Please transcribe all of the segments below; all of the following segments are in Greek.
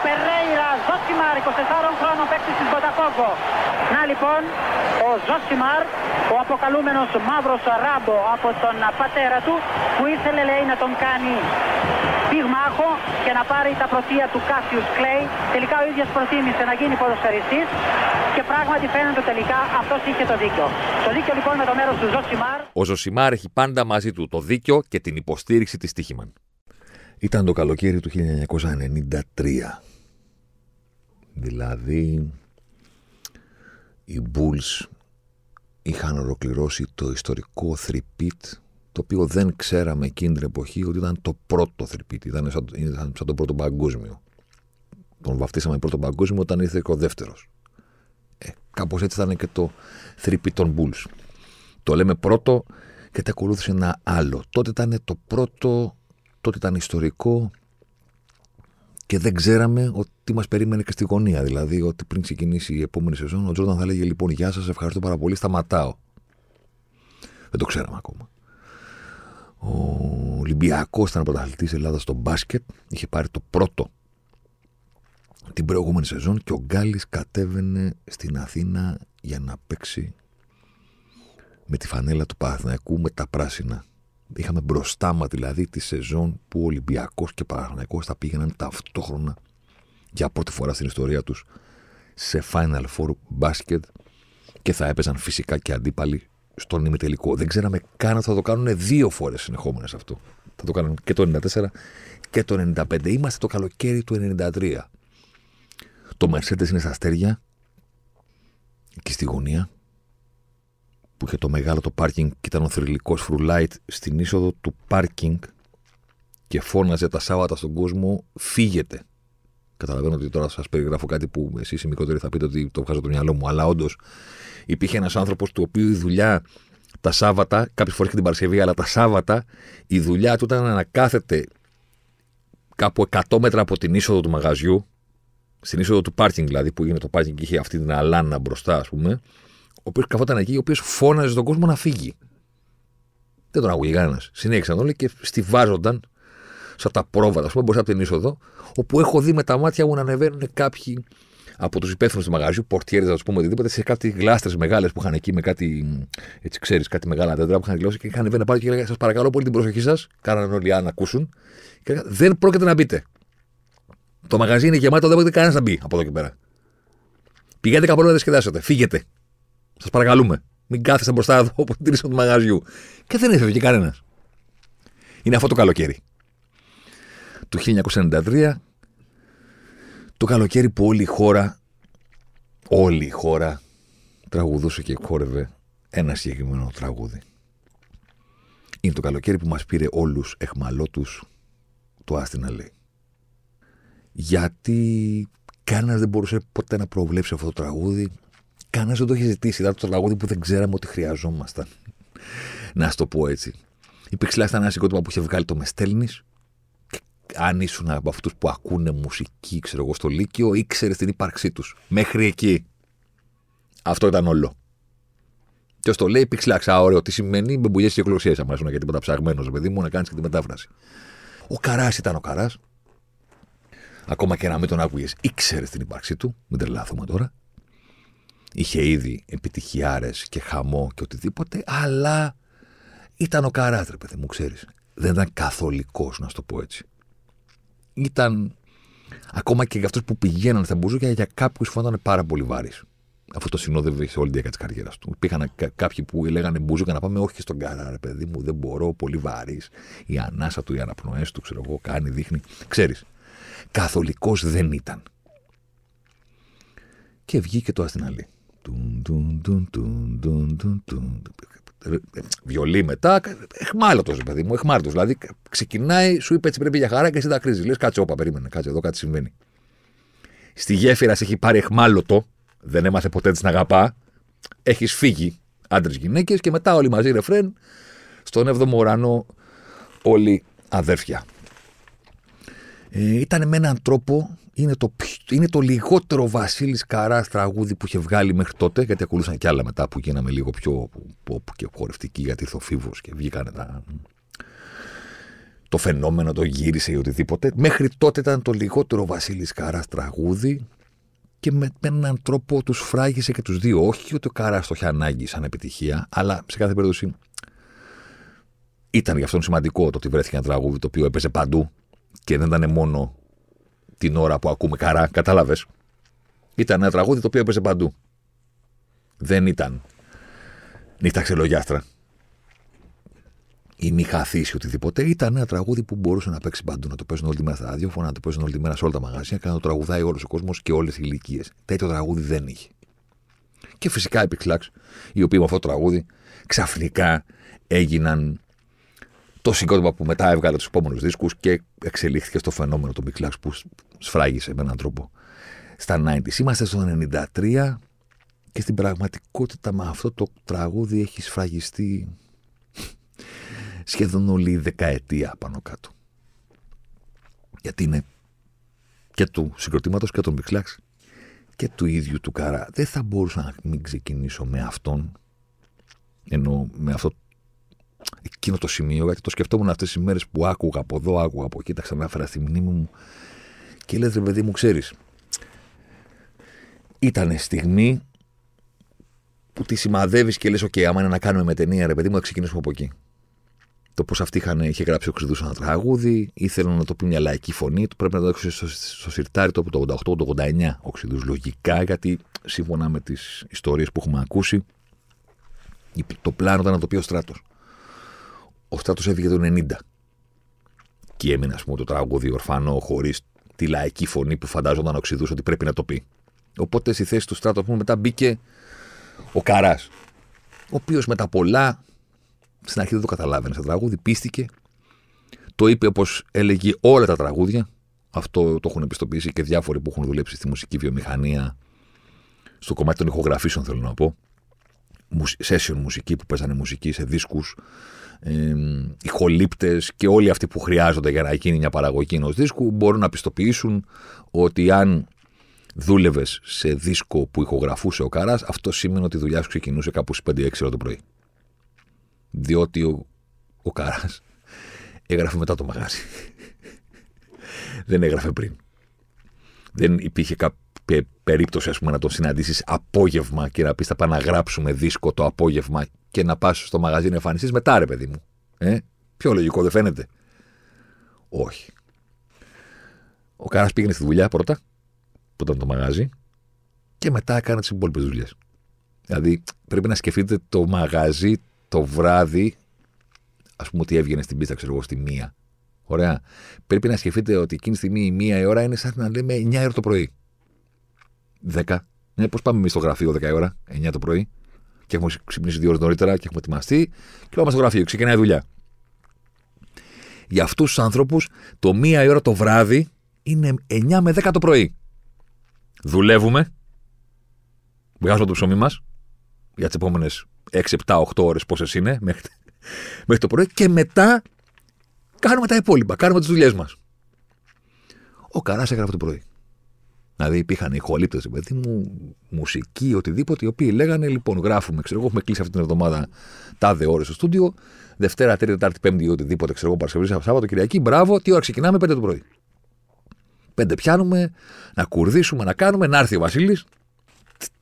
Ο Περέιρα Ζωσιμάρ, 24 χρόνων παίκτης της Βοτακόβο. Να λοιπόν, ο Ζωσιμάρ, ο αποκαλούμενος μαύρος ράμπο από τον πατέρα του, που ήθελε λέει να τον κάνει πυγμάχο και να πάρει τα πρωτεία του Κάσιους Κλέη. Τελικά ο ίδιος προτίμησε να γίνει ποδοσφαιριστής και πράγματι φαίνεται τελικά αυτός είχε το δίκιο. Το δίκιο λοιπόν με το μέρος του Ζωσιμάρ. Ο Ζωσιμάρ έχει πάντα μαζί του το δίκιο και την υποστήριξη της Τύχημαν. Ήταν το καλοκαίρι του 1993. Δηλαδή, οι Bulls είχαν ολοκληρώσει το ιστορικό three-peat το οποίο δεν ξέραμε εκείνη την εποχή ότι ήταν το πρώτο θρυπίτ. Ήταν σαν, ήταν σαν το πρώτο παγκόσμιο. Τον βαφτίσαμε πρώτο παγκόσμιο όταν ήρθε και ο δεύτερος. Ε, Κάπως έτσι ήταν και το θρυπίτ των Bulls. Το λέμε πρώτο γιατί ακολούθησε ένα άλλο. Τότε ήταν το πρώτο, τότε ήταν ιστορικό και δεν ξέραμε ότι μας περίμενε και στη γωνία. Δηλαδή ότι πριν ξεκινήσει η επόμενη σεζόν, ο Τζόρνταν θα λέγε λοιπόν Γεια σας, ευχαριστώ πάρα πολύ, σταματάω. Δεν το ξέραμε ακόμα. Ο Ολυμπιακός ήταν πρωταθλητής Ελλάδας στο μπάσκετ. Είχε πάρει το πρώτο την προηγούμενη σεζόν και ο Γκάλης κατέβαινε στην Αθήνα για να παίξει με τη φανέλα του Παναθηναϊκού με τα πράσινα. Είχαμε μπροστά μας δηλαδή τη σεζόν που ο Ολυμπιακός και Παναθηναϊκός θα πήγαιναν ταυτόχρονα για πρώτη φορά στην ιστορία τους σε Final Four μπάσκετ και θα έπαιζαν φυσικά και αντίπαλοι στον ημιτελικό. Δεν ξέραμε καν ότι θα το κάνουν δύο φορές συνεχόμενες αυτό. Θα το κάνουν και το 94 και το 95. Είμαστε το καλοκαίρι του 93. Το Mercedes είναι στα αστέρια, εκεί στη γωνία, που είχε το μεγάλο το πάρκινγκ και ήταν ο θρηλυκός φρουλάιτ στην είσοδο του πάρκινγκ και φώναζε τα Σάββατα στον κόσμο: Φύγετε. Καταλαβαίνω ότι τώρα σας περιγράφω κάτι που εσείς οι μικρότεροι θα πείτε ότι το βγάζω από το μυαλό μου, αλλά όντως υπήρχε ένας άνθρωπος του οποίου η δουλειά τα Σάββατα, κάποιες φορές και την Παρασκευή, αλλά τα Σάββατα η δουλειά του ήταν να κάθεται κάπου 100 μέτρα από την είσοδο του μαγαζιού, στην είσοδο του πάρκινγκ δηλαδή, που είναι το πάρκινγκ και είχε αυτή την αλάνα μπροστά, ας πούμε, ο οποίος καθόταν εκεί, ο οποίος φώναζε στον κόσμο να φύγει. Δεν τον ακούγε κανένας. Συνέχισαν όλοι και στηβάζονταν σαν τα πρόβατα, ας πούμε, μπροστά από την είσοδο, όπου έχω δει με τα μάτια μου να ανεβαίνουν κάποιοι από τους υπεύθυνους του μαγαζιού, πορτιέρες, να του πούμε οτιδήποτε, σε κάτι γλάστρες μεγάλες που είχαν εκεί με κάτι, έτσι ξέρεις, κάτι μεγάλα δέντρα που είχαν γλώσει και είχαν ανεβαίνει πάνω και έλεγα: Σας παρακαλώ πολύ την προσοχή σας. Κάνανε όλοι αν ακούσουν. Και έλεγα, δεν πρόκειται να μπείτε. Το μαγαζί είναι γεμάτο, δεν πρόκειται κανένας να μπει από εδώ και πέρα. Πηγαίνετε κάπου να διασκεδάσετε. Φύγετε. Σας παρακαλούμε. Μην κάθεστε μπροστά εδώ από την του μαγαζιού. Και δεν έφευγε κανένας. Είναι αυτό το καλοκαίρι. Του 1993 το καλοκαίρι που όλη η χώρα, όλη η χώρα τραγουδούσε και χόρευε ένα συγκεκριμένο τραγούδι. Είναι το καλοκαίρι που μας πήρε όλους εχμαλώτους το Άστινα λέει. Γιατί κανένας δεν μπορούσε ποτέ να προβλέψει αυτό το τραγούδι. Κανένας δεν το είχε ζητήσει. Ήταν το τραγούδι που δεν ξέραμε ότι χρειαζόμασταν. να σου το πω έτσι. Υπήρξε ένα συγκρότημα που είχε βγάλει το Μεστέλνης αν ήσουν από αυτούς που ακούνε μουσική, ξέρω εγώ, στο Λύκειο, ήξερες την ύπαρξή τους. Μέχρι εκεί. Αυτό ήταν όλο. Και ω το λέει, πηξλάξα, ωραίο. Τι σημαίνει μπεμπουλιέ και εκλογέ. Αν ήσουν και τίποτα ψαγμένος, παιδί μου, να κάνεις και τη μετάφραση. Ο Καράς ήταν ο Καράς. Ακόμα και να μην τον άκουγες, ήξερες την ύπαρξή του. Μην τρελάθουμε τώρα. Είχε ήδη επιτυχιάρες και χαμό και οτιδήποτε, αλλά ήταν ο Καράς, ρε παιδί μου, ξέρεις. Δεν ήταν καθολικός, να σου το πω έτσι ήταν ακόμα και για αυτούς που πηγαίναν στα μπουζούκια, για κάποιους φαίνονταν πάρα πολύ βάρης. Αυτό το συνόδευε σε όλη τη διάρκεια της καριέρας του. Υπήρχαν κάποιοι που λέγανε μπουζούκα να πάμε, όχι στον καρά, ρε παιδί μου, δεν μπορώ, πολύ βάρης. Η ανάσα του, οι αναπνοές του, ξέρω εγώ, κάνει, δείχνει. Ξέρεις. Καθολικός δεν ήταν. Και βγήκε το αστυναλί. Βιολί μετά, εχμάλωτος, παιδί μου, εχμάλωτος. Δηλαδή ξεκινάει, σου είπε έτσι πρέπει για χαρά και εσύ τα κρίζεις. Λες, κάτσε, όπα, περίμενε, κάτσε εδώ, κάτι συμβαίνει. Στη γέφυρα σε έχει πάρει εχμάλωτο, δεν έμαθε ποτέ της να αγαπά. Έχεις φύγει άντρε-γυναίκε και μετά όλοι μαζί ρεφρέν στον 7ο ουρανό όλοι αδέρφια. Ε, ήταν με έναν τρόπο είναι το, είναι το λιγότερο Βασίλης Καράς τραγούδι που είχε βγάλει μέχρι τότε, γιατί ακολούθησαν κι άλλα μετά που γίναμε λίγο πιο pop και χορευτικοί, γιατί ήρθε ο Φίβος και βγήκαν τα. Το φαινόμενο το γύρισε ή οτιδήποτε. Μέχρι τότε ήταν το λιγότερο Βασίλης Καράς τραγούδι και με, με έναν τρόπο τους φράγισε και τους δύο. Όχι ότι ο Καράς το είχε ανάγκη σαν επιτυχία, αλλά σε κάθε περίπτωση ήταν γι' αυτόν σημαντικό το ότι βρέθηκε ένα τραγούδι το οποίο έπαιζε παντού και δεν ήταν μόνο την ώρα που ακούμε καρά, κατάλαβες; Ήταν ένα τραγούδι το οποίο έπαιζε παντού. Δεν ήταν νύχτα ξελογιάστρα ή μη χαθήσει οτιδήποτε. Ήταν ένα τραγούδι που μπορούσε να παίξει παντού, να το παίζουν όλη τη μέρα στα ραδιόφωνα, να το παίζουν όλη τη μέρα σε όλα τα μαγαζιά και να το τραγουδάει όλος ο κόσμος και όλες οι ηλικίες. Τέτοιο τραγούδι δεν είχε. Και φυσικά οι Pixlax, οι οποίοι με αυτό το τραγούδι ξαφνικά έγιναν το συγκρότημα που μετά έβγαλε τους επόμενους δίσκους και εξελίχθηκε στο φαινόμενο του Big που σφράγισε με έναν τρόπο στα 90s. Είμαστε στο 93 και στην πραγματικότητα με αυτό το τραγούδι έχει σφραγιστεί σχεδόν όλη η δεκαετία πάνω κάτω. Γιατί είναι και του συγκροτήματος και των Big και του ίδιου του Καρά. Δεν θα μπορούσα να μην ξεκινήσω με αυτόν, ενώ με αυτό εκείνο το σημείο, γιατί το σκεφτόμουν αυτές τις μέρες που άκουγα από εδώ, άκουγα από εκεί, τα ξανάφερα στη μνήμη μου. Και λες, ρε παιδί μου, ξέρεις. Ήταν στιγμή που τη σημαδεύεις και λες: OK, άμα είναι να κάνουμε με ταινία, ρε παιδί μου, θα ξεκινήσουμε από εκεί. Το πώς αυτή είχαν, είχε γράψει ο Ξηδού ένα τραγούδι, ήθελαν να το πει μια λαϊκή φωνή, του πρέπει να το έχει στο, στο σιρτάρι το από το 88-89 ο Ξηδού. Λογικά, γιατί σύμφωνα με τις ιστορίες που έχουμε ακούσει, το πλάνο ήταν να το πει ο στράτος ο στράτο έφυγε το 90. Και έμεινε, ας πούμε, το τραγούδι ορφανό χωρίς τη λαϊκή φωνή που φαντάζονταν ο Ξηδού ότι πρέπει να το πει. Οπότε στη θέση του στράτου, πούμε, μετά μπήκε ο Καράς. Ο οποίος μετά πολλά, στην αρχή δεν το καταλάβαινε στο τραγούδι, πίστηκε. Το είπε όπως έλεγε όλα τα τραγούδια. Αυτό το έχουν επιστοποιήσει και διάφοροι που έχουν δουλέψει στη μουσική βιομηχανία. Στο κομμάτι των ηχογραφήσεων, θέλω να πω. Session μουσική που παίζανε μουσική σε δίσκους ε, ηχολήπτε και όλοι αυτοί που χρειάζονται για να γίνει μια παραγωγή ενός δίσκου μπορούν να πιστοποιήσουν ότι αν δούλευες σε δίσκο που ηχογραφούσε ο Καράς, αυτό σημαίνει ότι η δουλειά σου ξεκινούσε κάπου στις 5-6 ώρα το πρωί. Διότι ο, ο Καράς έγραφε μετά το μαγάζι. Δεν έγραφε πριν. Δεν υπήρχε κάποια περίπτωση ας πούμε, να τον συναντήσεις απόγευμα και να πεις θα πάμε να γράψουμε δίσκο το απόγευμα και να πας στο μαγαζί να εμφανιστείς μετά, ρε παιδί μου. Ε; Πιο λογικό, δεν φαίνεται. Όχι. Ο Κάρας πήγαινε στη δουλειά πρώτα, που ήταν το μαγάζι, και μετά έκανε τις υπόλοιπες δουλειές. Δηλαδή, πρέπει να σκεφτείτε το μαγαζί το βράδυ, ας πούμε ότι έβγαινε στην πίστα, ξέρω εγώ, στη μία. Ωραία. Πρέπει να σκεφτείτε ότι εκείνη τη στιγμή η μία η ώρα είναι σαν να λέμε 9 ώρα το πρωί. 10. Ναι, πώς πάμε εμείς στο γραφείο 10 ώρα, 9 το πρωί και έχουμε ξυπνήσει δύο ώρες νωρίτερα και έχουμε ετοιμαστεί και πάμε στο γραφείο. Ξεκινάει η δουλειά. Για αυτούς τους ανθρώπου, το μία η ώρα το βράδυ είναι 9 με 10 το πρωί. Δουλεύουμε, βγάζουμε το ψωμί μας για τις επόμενες 6, 7, 8 ώρες, πόσες είναι, μέχρι, μέχρι το πρωί και μετά κάνουμε τα υπόλοιπα. Κάνουμε τις δουλειές μας. Ο Καράς έγραφε το πρωί. Δηλαδή υπήρχαν ηχολήπτε, παιδί μου, μουσική, οτιδήποτε, οι οποίοι λέγανε λοιπόν, γράφουμε, ξέρω εγώ, έχουμε κλείσει αυτή την εβδομάδα τάδε ώρες στο στούντιο, Δευτέρα, Τρίτη, Τετάρτη, Πέμπτη, οτιδήποτε, ξέρω εγώ, Παρασκευή, Σάββατο, Κυριακή, μπράβο, τι ώρα ξεκινάμε, 5 το πρωί. Πέντε πιάνουμε, να κουρδίσουμε, να κάνουμε, να έρθει ο Βασίλης,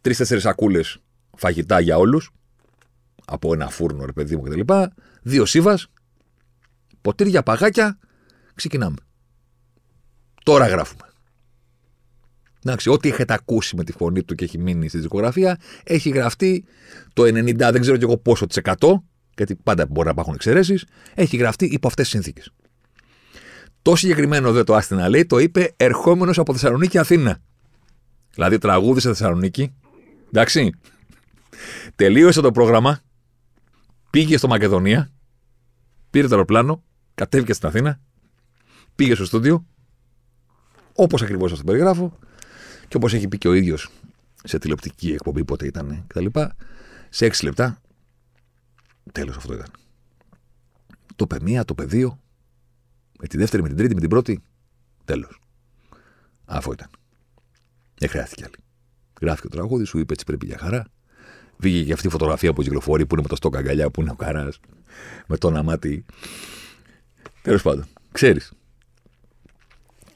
τρει-τέσσερι σακούλες φαγητά για όλους, από ένα φούρνο, ρε παιδί μου κτλ. Δύο σύβα, ποτήρια, παγάκια, ξεκινάμε. Τώρα γράφουμε. Εντάξει, ό,τι έχετε ακούσει με τη φωνή του και έχει μείνει στη δισκογραφία, έχει γραφτεί το 90, δεν ξέρω κι εγώ πόσο της εκατό, γιατί πάντα μπορεί να υπάρχουν εξαιρέσεις, έχει γραφτεί υπό αυτές τις συνθήκες. Το συγκεκριμένο δε το Άστινα λέει, το είπε ερχόμενος από Θεσσαλονίκη Αθήνα. Δηλαδή τραγούδισε Θεσσαλονίκη. Εντάξει. Τελείωσε το πρόγραμμα. Πήγε στο Μακεδονία. Πήρε το αεροπλάνο. Κατέβηκε στην Αθήνα. Πήγε στο στούντιο. Όπως ακριβώς σας το περιγράφω. Και όπως έχει πει και ο ίδιος σε τηλεοπτική εκπομπή, πότε ήταν κτλ. Σε έξι λεπτά. Τέλος αυτό ήταν. Το πεμία, το πεδίο. Με τη δεύτερη, με την τρίτη, με την πρώτη. Τέλος. Αυτό ήταν. Δεν χρειάστηκε άλλη. Γράφει το τραγούδι, σου είπε έτσι πρέπει για χαρά. Βγήκε και αυτή η φωτογραφία που κυκλοφορεί που είναι με το στόκα αγκαλιά που είναι ο καράς. Με το ένα μάτι. Τέλος πάντων, ξέρεις.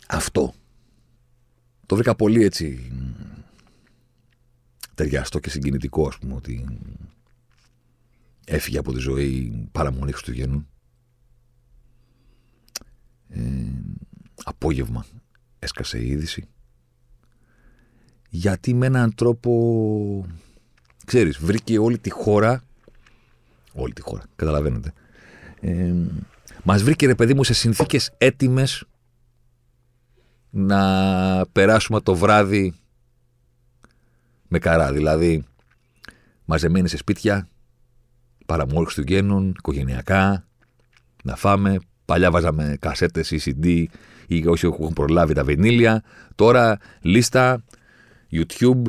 Αυτό το βρήκα πολύ έτσι ταιριαστό και συγκινητικό, ας πούμε, ότι έφυγε από τη ζωή παραμονή Χριστουγέννου. Ε, απόγευμα έσκασε η είδηση. Γιατί με έναν τρόπο, ξέρεις, βρήκε όλη τη χώρα, όλη τη χώρα, καταλαβαίνετε, ε, μας βρήκε ρε παιδί μου σε συνθήκες έτοιμες να περάσουμε το βράδυ με καρά. Δηλαδή, μαζεμένοι σε σπίτια, παραμόρφωση Χριστουγέννων, οικογενειακά, να φάμε. Παλιά βάζαμε κασέτες ή CD ή όσοι έχουν προλάβει τα βινίλια. Τώρα λίστα, YouTube,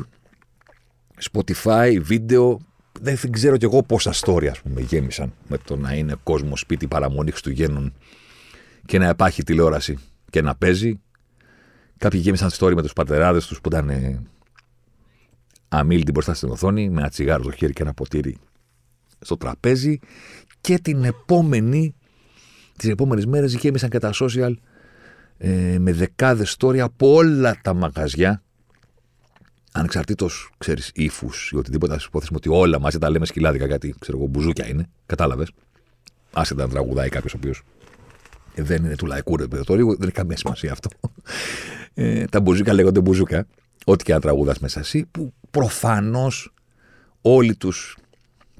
Spotify, βίντεο. Δεν ξέρω κι εγώ πόσα story ας πούμε γέμισαν με το να είναι κόσμο σπίτι παραμονή Χριστουγέννων και να υπάρχει τηλεόραση και να παίζει. Κάποιοι γέμισαν story με τους πατεράδες τους που ήταν αμήλυτοι μπροστά στην οθόνη με ένα τσιγάρο στο χέρι και ένα ποτήρι στο τραπέζι και την επόμενη, τις επόμενες μέρες γέμισαν και τα social ε, με δεκάδες story από όλα τα μαγαζιά ανεξαρτήτως, ξέρεις, ύφους ή οτιδήποτε, ας υποθέσουμε ότι όλα μαζί τα λέμε σκυλάδικα γιατί ξέρω εγώ, μπουζούκια είναι. Κατάλαβες. Άσε να τραγουδάει κάποιος ο οποίος δεν είναι του λαϊκού ρεπερτορίου, δεν έχει καμία σημασία αυτό. Ε, τα μπουζούκια λέγονται μπουζούκα, ό,τι και αν τραγουδάς μέσα εσύ, που προφανώς όλοι τους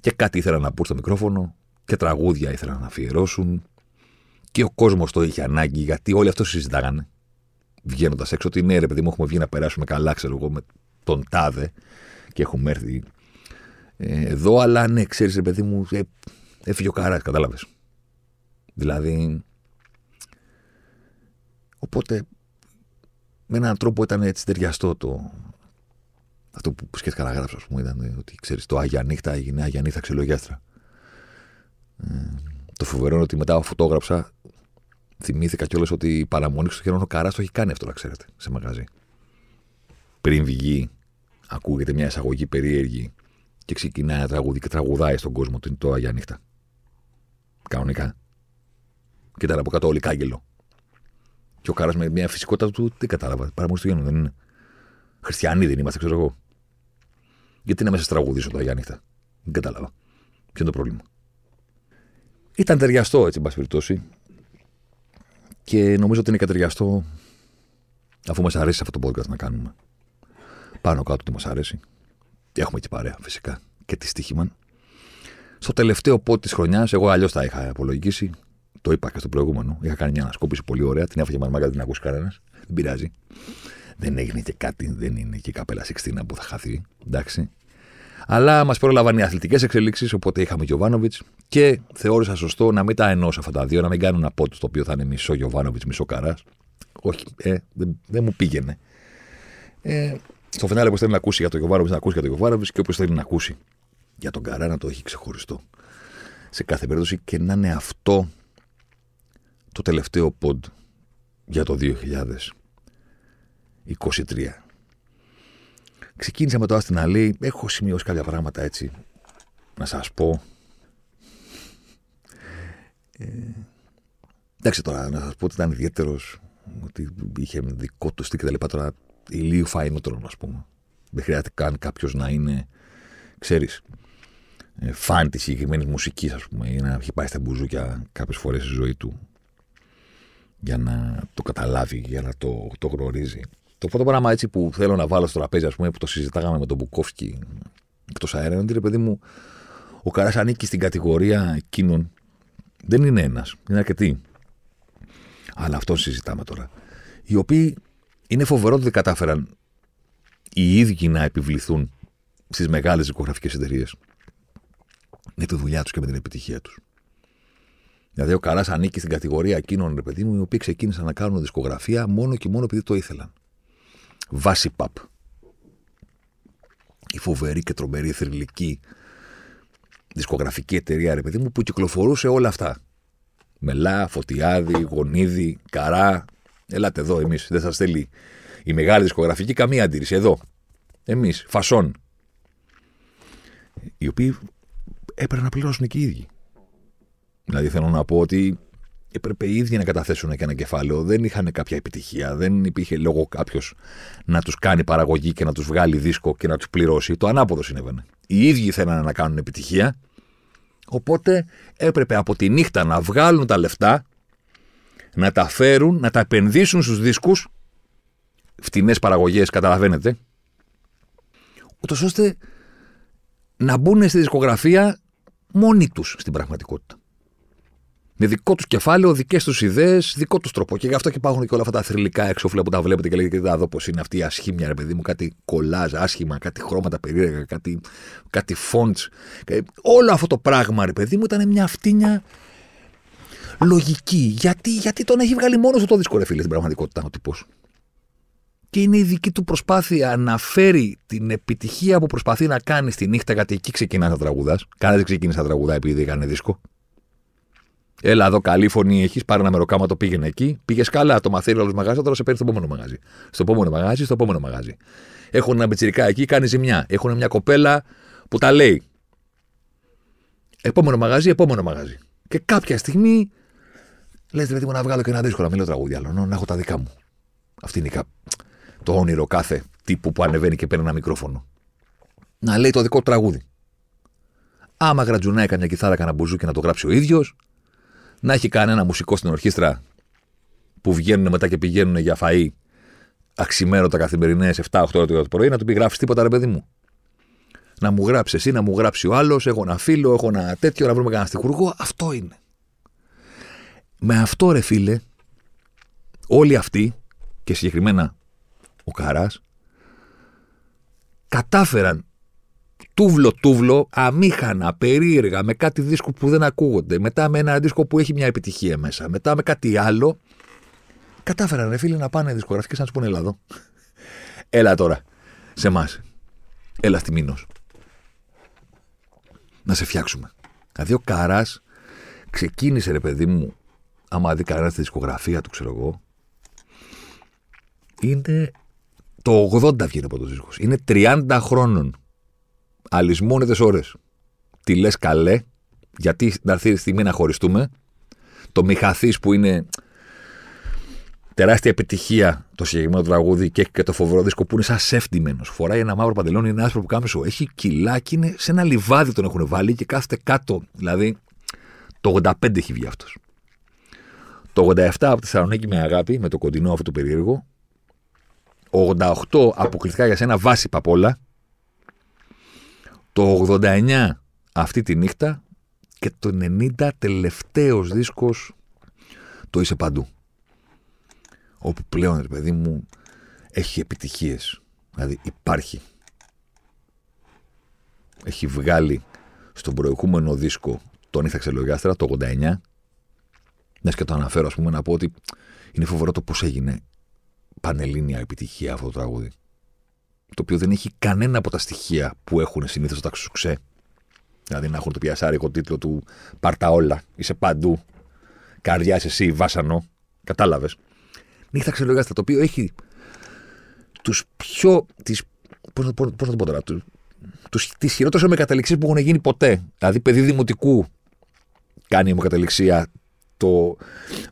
και κάτι ήθελαν να πούν στο μικρόφωνο και τραγούδια ήθελαν να αφιερώσουν και ο κόσμος το είχε ανάγκη γιατί όλοι αυτό συζητάγανε. Βγαίνοντας έξω, ότι ναι, ρε παιδί μου, έχουμε βγει να περάσουμε καλά, ξέρω εγώ, με τον τάδε και έχουμε έρθει ε, εδώ, αλλά ναι, ξέρεις, ρε παιδί μου, ε, έφυγε ο καράς, κατάλαβες. Δηλαδή. Οπότε με έναν τρόπο ήταν έτσι ταιριαστό το, αυτό που σκέφτηκα να γράψω, ας πούμε, ήταν ότι ξέρεις, το Άγια Νύχτα έγινε Άγια Νύχτα ξυλογιάστρα. Ε, το φοβερό είναι ότι μετά αφού το έγραψα, θυμήθηκα κιόλας ότι η παραμονή στο χέρι ο Καράς το έχει κάνει αυτό, να ξέρετε, σε μαγαζί. Πριν βγει, ακούγεται μια εισαγωγή περίεργη και ξεκινάει ένα τραγούδι και τραγουδάει στον κόσμο ότι είναι το Άγια Νύχτα. Κανονικά. Και ήταν από κάτω όλοι κάγκελο. Και ο Καρά με μια φυσικότητα του τι κατάλαβα. Παραμονή στο δεν είναι. Χριστιανοί δεν είμαστε, ξέρω εγώ. Γιατί να μέσα τραγουδήσω το Αγία Νύχτα; Δεν κατάλαβα. Ποιο είναι το πρόβλημα; Ήταν ταιριαστό έτσι, εν πάση περιπτώσει. Και νομίζω ότι είναι καταιριαστό αφού μας αρέσει αυτό το podcast να κάνουμε. Πάνω κάτω τι μας αρέσει. Και έχουμε και παρέα φυσικά. Και τη στοίχημαν. Στο τελευταίο πόντ της χρονιάς, εγώ αλλιώς τα είχα απολογήσει. Το είπα και στο προηγούμενο. Είχα κάνει μια ανασκόπηση πολύ ωραία. Την έφαγε μαρμάκα, δεν την ακούσει κανένας. Δεν πειράζει. Δεν έγινε και κάτι, δεν είναι και η καπέλα Σιξτίνα που θα χαθεί. Εντάξει. Αλλά μας πρόλαβαν οι αθλητικές εξελίξεις, οπότε είχαμε Γιωβάνοβιτς και θεώρησα σωστό να μην τα ενώσω αυτά τα δύο, να μην κάνω ένα πόντο το οποίο θα είναι μισό Γιωβάνοβιτς, μισό Καράς. Όχι, ε, δεν, δεν μου πήγαινε. Ε, στο φινάλε, όπω θέλει να ακούσει για τον Γιωβάνοβιτς, να ακούσει για τον Γιωβάνοβιτς και όποιος θέλει να ακούσει για τον Καρά, να το έχει ξεχωριστό. Σε κάθε περίπτωση και να είναι αυτό το τελευταίο πόντ για το 2023. Ξεκίνησα με το Άστινα Αλή. Έχω σημειώσει κάποια πράγματα έτσι να σας πω. Ε, εντάξει τώρα, να σας πω ότι ήταν ιδιαίτερος ότι είχε δικό του στυλ και τα λοιπά τώρα ηλίου φαϊνότερο, ας πούμε. Δεν χρειάζεται καν κάποιος να είναι, ξέρεις, ε, φαν της συγκεκριμένης μουσικής, ας πούμε, ή να έχει πάει στα μπουζούκια κάποιες φορές στη ζωή του για να το καταλάβει, για να το, το γνωρίζει. Το πρώτο πράγμα έτσι που θέλω να βάλω στο τραπέζι, ας πούμε, που το συζητάγαμε με τον Μπουκόφσκι εκτός αέρα, είναι ότι παιδί μου, ο Καράς ανήκει στην κατηγορία εκείνων. Δεν είναι ένας, είναι αρκετοί. Αλλά αυτό συζητάμε τώρα. Οι οποίοι είναι φοβερό ότι κατάφεραν οι ίδιοι να επιβληθούν στις μεγάλες δικογραφικέ εταιρείες με τη δουλειά τους και με την επιτυχία τους. Δηλαδή, ο Καράς ανήκει στην κατηγορία εκείνων, ρε παιδί μου, οι οποίοι ξεκίνησαν να κάνουν δισκογραφία μόνο και μόνο επειδή το ήθελαν βάση παπ. Η φοβερή και τρομερή θρηλυκή δισκογραφική εταιρεία, ρε παιδί μου, που κυκλοφορούσε όλα αυτά. Μελά, φωτιάδι, γονίδι, καρά. Ελάτε εδώ εμείς. Δεν σας θέλει Η μεγάλη δισκογραφική καμία αντίρρηση. Εδώ. Εμείς, φασόν. Οι οποίοι έπρεπε να πληρώσουν και οι ίδιοι. Δηλαδή θέλω να πω ότι έπρεπε οι ίδιοι να καταθέσουν και ένα κεφάλαιο. Δεν είχαν κάποια επιτυχία. Δεν υπήρχε λόγο κάποιος να τους κάνει παραγωγή και να τους βγάλει δίσκο και να τους πληρώσει. Το ανάποδο συνέβαινε. Οι ίδιοι θέλανε να κάνουν επιτυχία. Οπότε έπρεπε από τη νύχτα να βγάλουν τα λεφτά, να τα φέρουν, να τα επενδύσουν στους δίσκους, φτηνές παραγωγές, καταλαβαίνετε, ούτως ώστε να μπουν στη δισκογραφία μόνοι τους στην πραγματικότητα. Με δικό τους κεφάλαιο, δικές τους ιδέες, δικό τους τρόπο. Και γι' αυτό και υπάρχουν και όλα αυτά τα θρηλυκά έξωφυλλα που τα βλέπετε και λέγεται: Εδώ πώς είναι αυτή η ασχήμια, ρε παιδί μου, κάτι κολλάζ, άσχημα, κάτι χρώματα περίεργα, κάτι, κάτι φόντς. Όλο αυτό το πράγμα, ρε παιδί μου, ήταν μια αυτίνια λογική. Γιατί, γιατί τον έχει βγάλει μόνος το δίσκο, ρε φίλε, στην πραγματικότητα ο τύπος. Και είναι η δική του προσπάθεια να φέρει την επιτυχία που προσπαθεί να κάνει στη νύχτα, γιατί εκεί ξεκινά να τραγουδάς. Κανένας δεν ξεκίνησε να τραγουδά επειδή έκανε δίσκο. Έλα εδώ, καλή φωνή έχεις. Πάρε ένα μεροκάμα, το πήγαινε εκεί. Πήγες καλά, το μαθαίνει όλος μαγάζι, τώρα σε παίρνει στο επόμενο μαγάζι. Στο επόμενο μαγάζι, στο επόμενο μαγάζι. Έχουν ένα μπετσυρικά εκεί, κάνει ζημιά. Έχουν μια κοπέλα που τα λέει. Επόμενο μαγάζι, επόμενο μαγάζι. Και κάποια στιγμή λες, δηλαδή, να βγάλω και ένα δύσκολο, να μιλώ τραγούδια, άλλο, να έχω τα δικά μου. Αυτή είναι το όνειρο κάθε τύπου που ανεβαίνει και παίρνει ένα μικρόφωνο. Να λέει το δικό του τραγούδι. Άμα γρατζουνά έκανε μια κιθάρα, κανένα μπουζούκι να το γράψει ο ίδιος, να έχει κανένα μουσικό στην ορχήστρα που βγαίνουν μετά και πηγαίνουν για φαΐ αξιμέρωτα καθημερινές 7-8 ώρα το πρωί, να του πει γράφει τίποτα, ρε παιδί μου. Να μου γράψει εσύ, να μου γράψει ο άλλος, έχω ένα φίλο, έχω ένα τέτοιο, να βρούμε κανένα στιχουργό. Αυτό είναι. Με αυτό, ρε φίλε, όλοι αυτοί και συγκεκριμένα ο Καράς κατάφεραν τούβλο τούβλο, αμήχανα, περίεργα, με κάτι δίσκο που δεν ακούγονται, μετά με ένα δίσκο που έχει μια επιτυχία μέσα, μετά με κάτι άλλο. Κατάφεραν ρε φίλοι να πάνε δισκογραφικές να τους πούνε Ελλάδο. Έλα τώρα, σε εμάς. Έλα στη Μήνος. Να σε φτιάξουμε. Δηλαδή ο Καράς ξεκίνησε ρε παιδί μου, άμα δει κανένα τη δισκογραφία του, ξέρω εγώ, είναι το 80 βγαίνει από το δίσκος. Είναι 30 χρόνων αλυσμόνετες ώρες. Τι λες καλέ, γιατί να έρθει η στιγμή να χωριστούμε. Το Μιχαθή που είναι τεράστια επιτυχία το συγκεκριμένο τραγούδι και έχει και το φοβερό δίσκο που είναι σαν σεφτιμένο. Φοράει ένα μαύρο παντελόνι, είναι άσπρο που κάμεσο. Έχει κιλάκι, είναι σε ένα λιβάδι τον έχουν βάλει και κάθεται κάτω. Δηλαδή το 85 έχει βγει αυτός. Το 87 από τη Θεσσαλονίκη με αγάπη, με το κοντινό αυτό το περίεργο. 88 αποκλειστικά για σένα βάση παπόλα. Το 89 αυτή τη νύχτα και το 90 τελευταίος δίσκος το είσαι παντού. Όπου πλέον, ρε παιδί μου, έχει επιτυχίες. Δηλαδή υπάρχει. Έχει βγάλει στον προηγούμενο δίσκο τον Ήθαξε Λογιάστρα το 89. Ναι, και το αναφέρω, ας πούμε, να πω ότι είναι φοβερό το πώς έγινε πανελλήνια επιτυχία αυτό το τραγούδι το οποίο δεν έχει κανένα από τα στοιχεία που έχουν συνήθως τα ξουξέ. Δηλαδή να έχουν το πιασάρικο τίτλο του Πάρτα όλα, είσαι παντού, καρδιά εσύ, βάσανο. Κατάλαβες. Νύχτα ξελογιάστα, το οποίο έχει τους πιο. Τις, πώς, πώς, πώς να το πω τώρα, τους, τους, τις χειρότερες ομεκαταληξίες που έχουν γίνει ποτέ. Δηλαδή, παιδί δημοτικού κάνει ομεκαταληξία το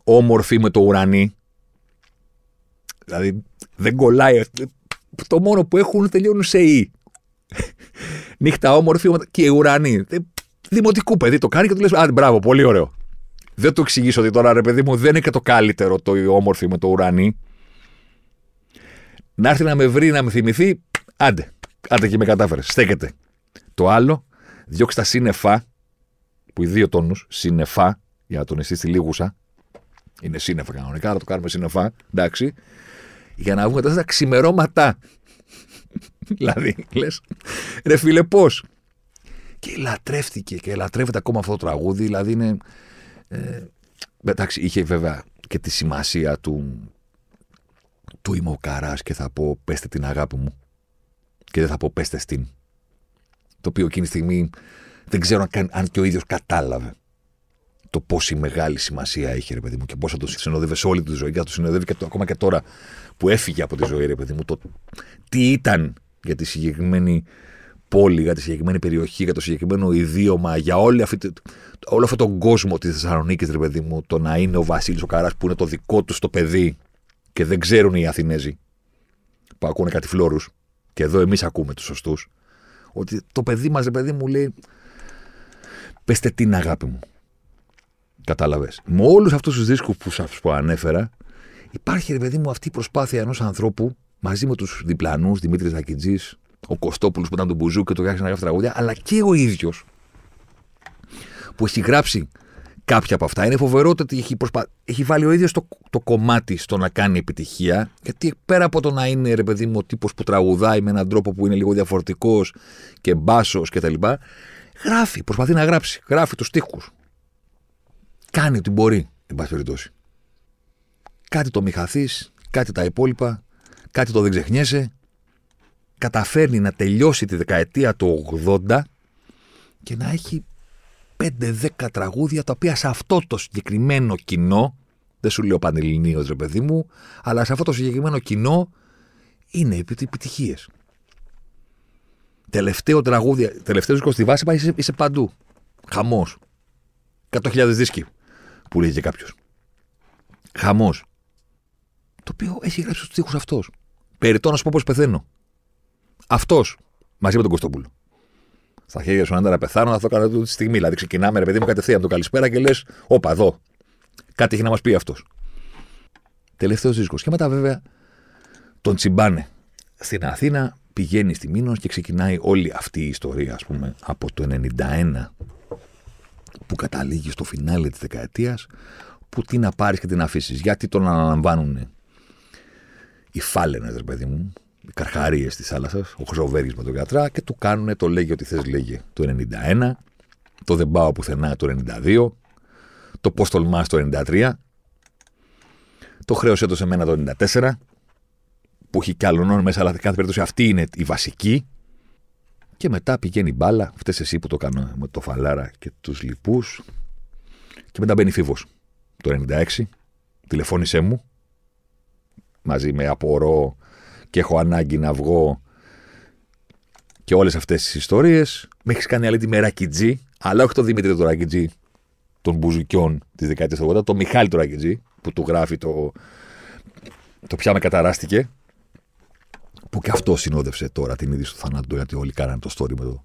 όμορφη με το ουρανί. Δηλαδή, δεν κολλάει το μόνο που έχουν τελειώνουν σε «η». Νύχτα όμορφη και ουρανή. Ε, δημοτικού παιδί το κάνει και του λες: Α, μπράβο, πολύ ωραίο. Δεν το εξηγήσω ότι τώρα ρε παιδί μου δεν είναι και το καλύτερο το όμορφη με το ουρανί. Να έρθει να με βρει, να με θυμηθεί, άντε. Άντε και με κατάφερε. Στέκεται. Το άλλο, διώξει τα σύννεφα, που οι δύο τόνους, σύννεφα, για να τον εσύ στη λίγουσα. Είναι σύννεφα κανονικά, να το κάνουμε σύννεφα, εντάξει για να βγούμε τα ξημερώματα. δηλαδή, λες, ρε φίλε, πώς; Και λατρεύτηκε και λατρεύεται ακόμα αυτό το τραγούδι. Δηλαδή είναι. Ε, εντάξει, είχε βέβαια και τη σημασία του. Του είμαι ο Καράς και θα πω πέστε την αγάπη μου. Και δεν θα πω πέστε στην. Το οποίο εκείνη τη στιγμή δεν ξέρω αν, αν και ο ίδιος κατάλαβε το πόση μεγάλη σημασία είχε, ρε παιδί μου, και πώ θα το συνοδεύει σε όλη τη ζωή. Και θα το συνοδεύει και το, ακόμα και τώρα που έφυγε από τη ζωή, ρε παιδί μου. Το τι ήταν για τη συγκεκριμένη πόλη, για τη συγκεκριμένη περιοχή, για το συγκεκριμένο ιδίωμα, για όλη αυτή, όλο αυτόν τον κόσμο της Θεσσαλονίκης, ρε παιδί μου, το να είναι ο Βασίλης ο Καράς που είναι το δικό του το παιδί και δεν ξέρουν οι Αθηνέζοι που ακούνε κάτι φλόρους. Και εδώ εμείς ακούμε τους σωστούς. Ότι το παιδί μας, ρε παιδί μου, λέει. Πεστε την αγάπη μου. Κατάλαβες. Με όλους αυτούς τους δίσκους που σας ανέφερα, υπάρχει, ρε παιδί μου, αυτή η προσπάθεια ενός ανθρώπου μαζί με τους διπλανούς, Δημήτρης Δακιτζή, ο Κωστόπουλος που ήταν τον Μπουζού και το να γράφει τραγούδια, αλλά και ο ίδιος που έχει γράψει κάποια από αυτά. Είναι φοβερό ότι έχει, προσπα... έχει βάλει ο ίδιος το, το κομμάτι στο να κάνει επιτυχία. Γιατί πέρα από το να είναι ρε παιδί μου ο τύπος που τραγουδάει με έναν τρόπο που είναι λίγο διαφορετικός και μπάσος κτλ. Γράφει, προσπαθεί να γράψει. Γράφει τους τοίχου. Κάνει ό,τι μπορεί, εν πάση περιπτώσει. Κάτι το μη κάτι τα υπόλοιπα, κάτι το δεν ξεχνιέσαι. Καταφέρνει να τελειώσει τη δεκαετία του 80 και να έχει 5-10 τραγούδια τα οποία σε αυτό το συγκεκριμένο κοινό, δεν σου λέω πανελληνίως ρε παιδί μου, αλλά σε αυτό το συγκεκριμένο κοινό είναι επιτυχίες. Τελευταίο τραγούδι, τελευταίος δίσκο στη βάση είσαι, είσαι παντού. Χαμός. 100.000 δίσκοι που λέγει κάποιος. Χαμός. Το οποίο έχει γράψει του τοίχους αυτός. Περιτώ να σου πως πώ πεθαίνω. Αυτός μαζί με τον Κωστόπουλο στα χέρια σου να πεθάνω, θα το κάνω τη στιγμή. Δηλαδή, ξεκινάμε, ρε παιδί μου, κατευθείαν το καλησπέρα και λες, Όπα, εδώ. Κάτι έχει να μας πει αυτός. Τελευταίος δίσκος. Και μετά, βέβαια, τον τσιμπάνε στην Αθήνα, πηγαίνει στη Μήνος και ξεκινάει όλη αυτή η ιστορία, ας πούμε, από το 91 που καταλήγει στο φινάλε της δεκαετίας, που τι να πάρεις και τι να αφήσεις. Γιατί τον αναλαμβάνουν οι φάλαινες, ρε παιδί μου, οι καρχαρίες της θάλασσας, ο Χρυσοβέργης με τον Κατρά και του κάνουν το λέγει ότι θες λέγε το 91, το δεν πάω πουθενά το 92, το πώς τολμάς το 93, το χρέος έδωσε μένα το 94, που έχει κι άλλων μέσα, αλλά κάθε περίπτωση αυτή είναι η βασική. Και μετά πηγαίνει μπάλα, φταίει εσύ που το κάνω με το Φαλάρα και τους λοιπούς. Και μετά μπαίνει φίβος. Το 96, τηλεφώνησέ μου, μαζί με απορώ και έχω ανάγκη να βγω και όλες αυτές τις ιστορίες. Με έχεις κάνει άλλη τη Μερακιτζή, αλλά όχι το Δημήτρη το Ρακιτζή των Μπουζουκιών της δεκαετίας του 80, το Μιχάλη το Ρακιτζή, που του γράφει το, το πια με καταράστηκε. Που και αυτό συνόδευσε τώρα την είδηση του θανάτου, γιατί όλοι κάνανε το story με το.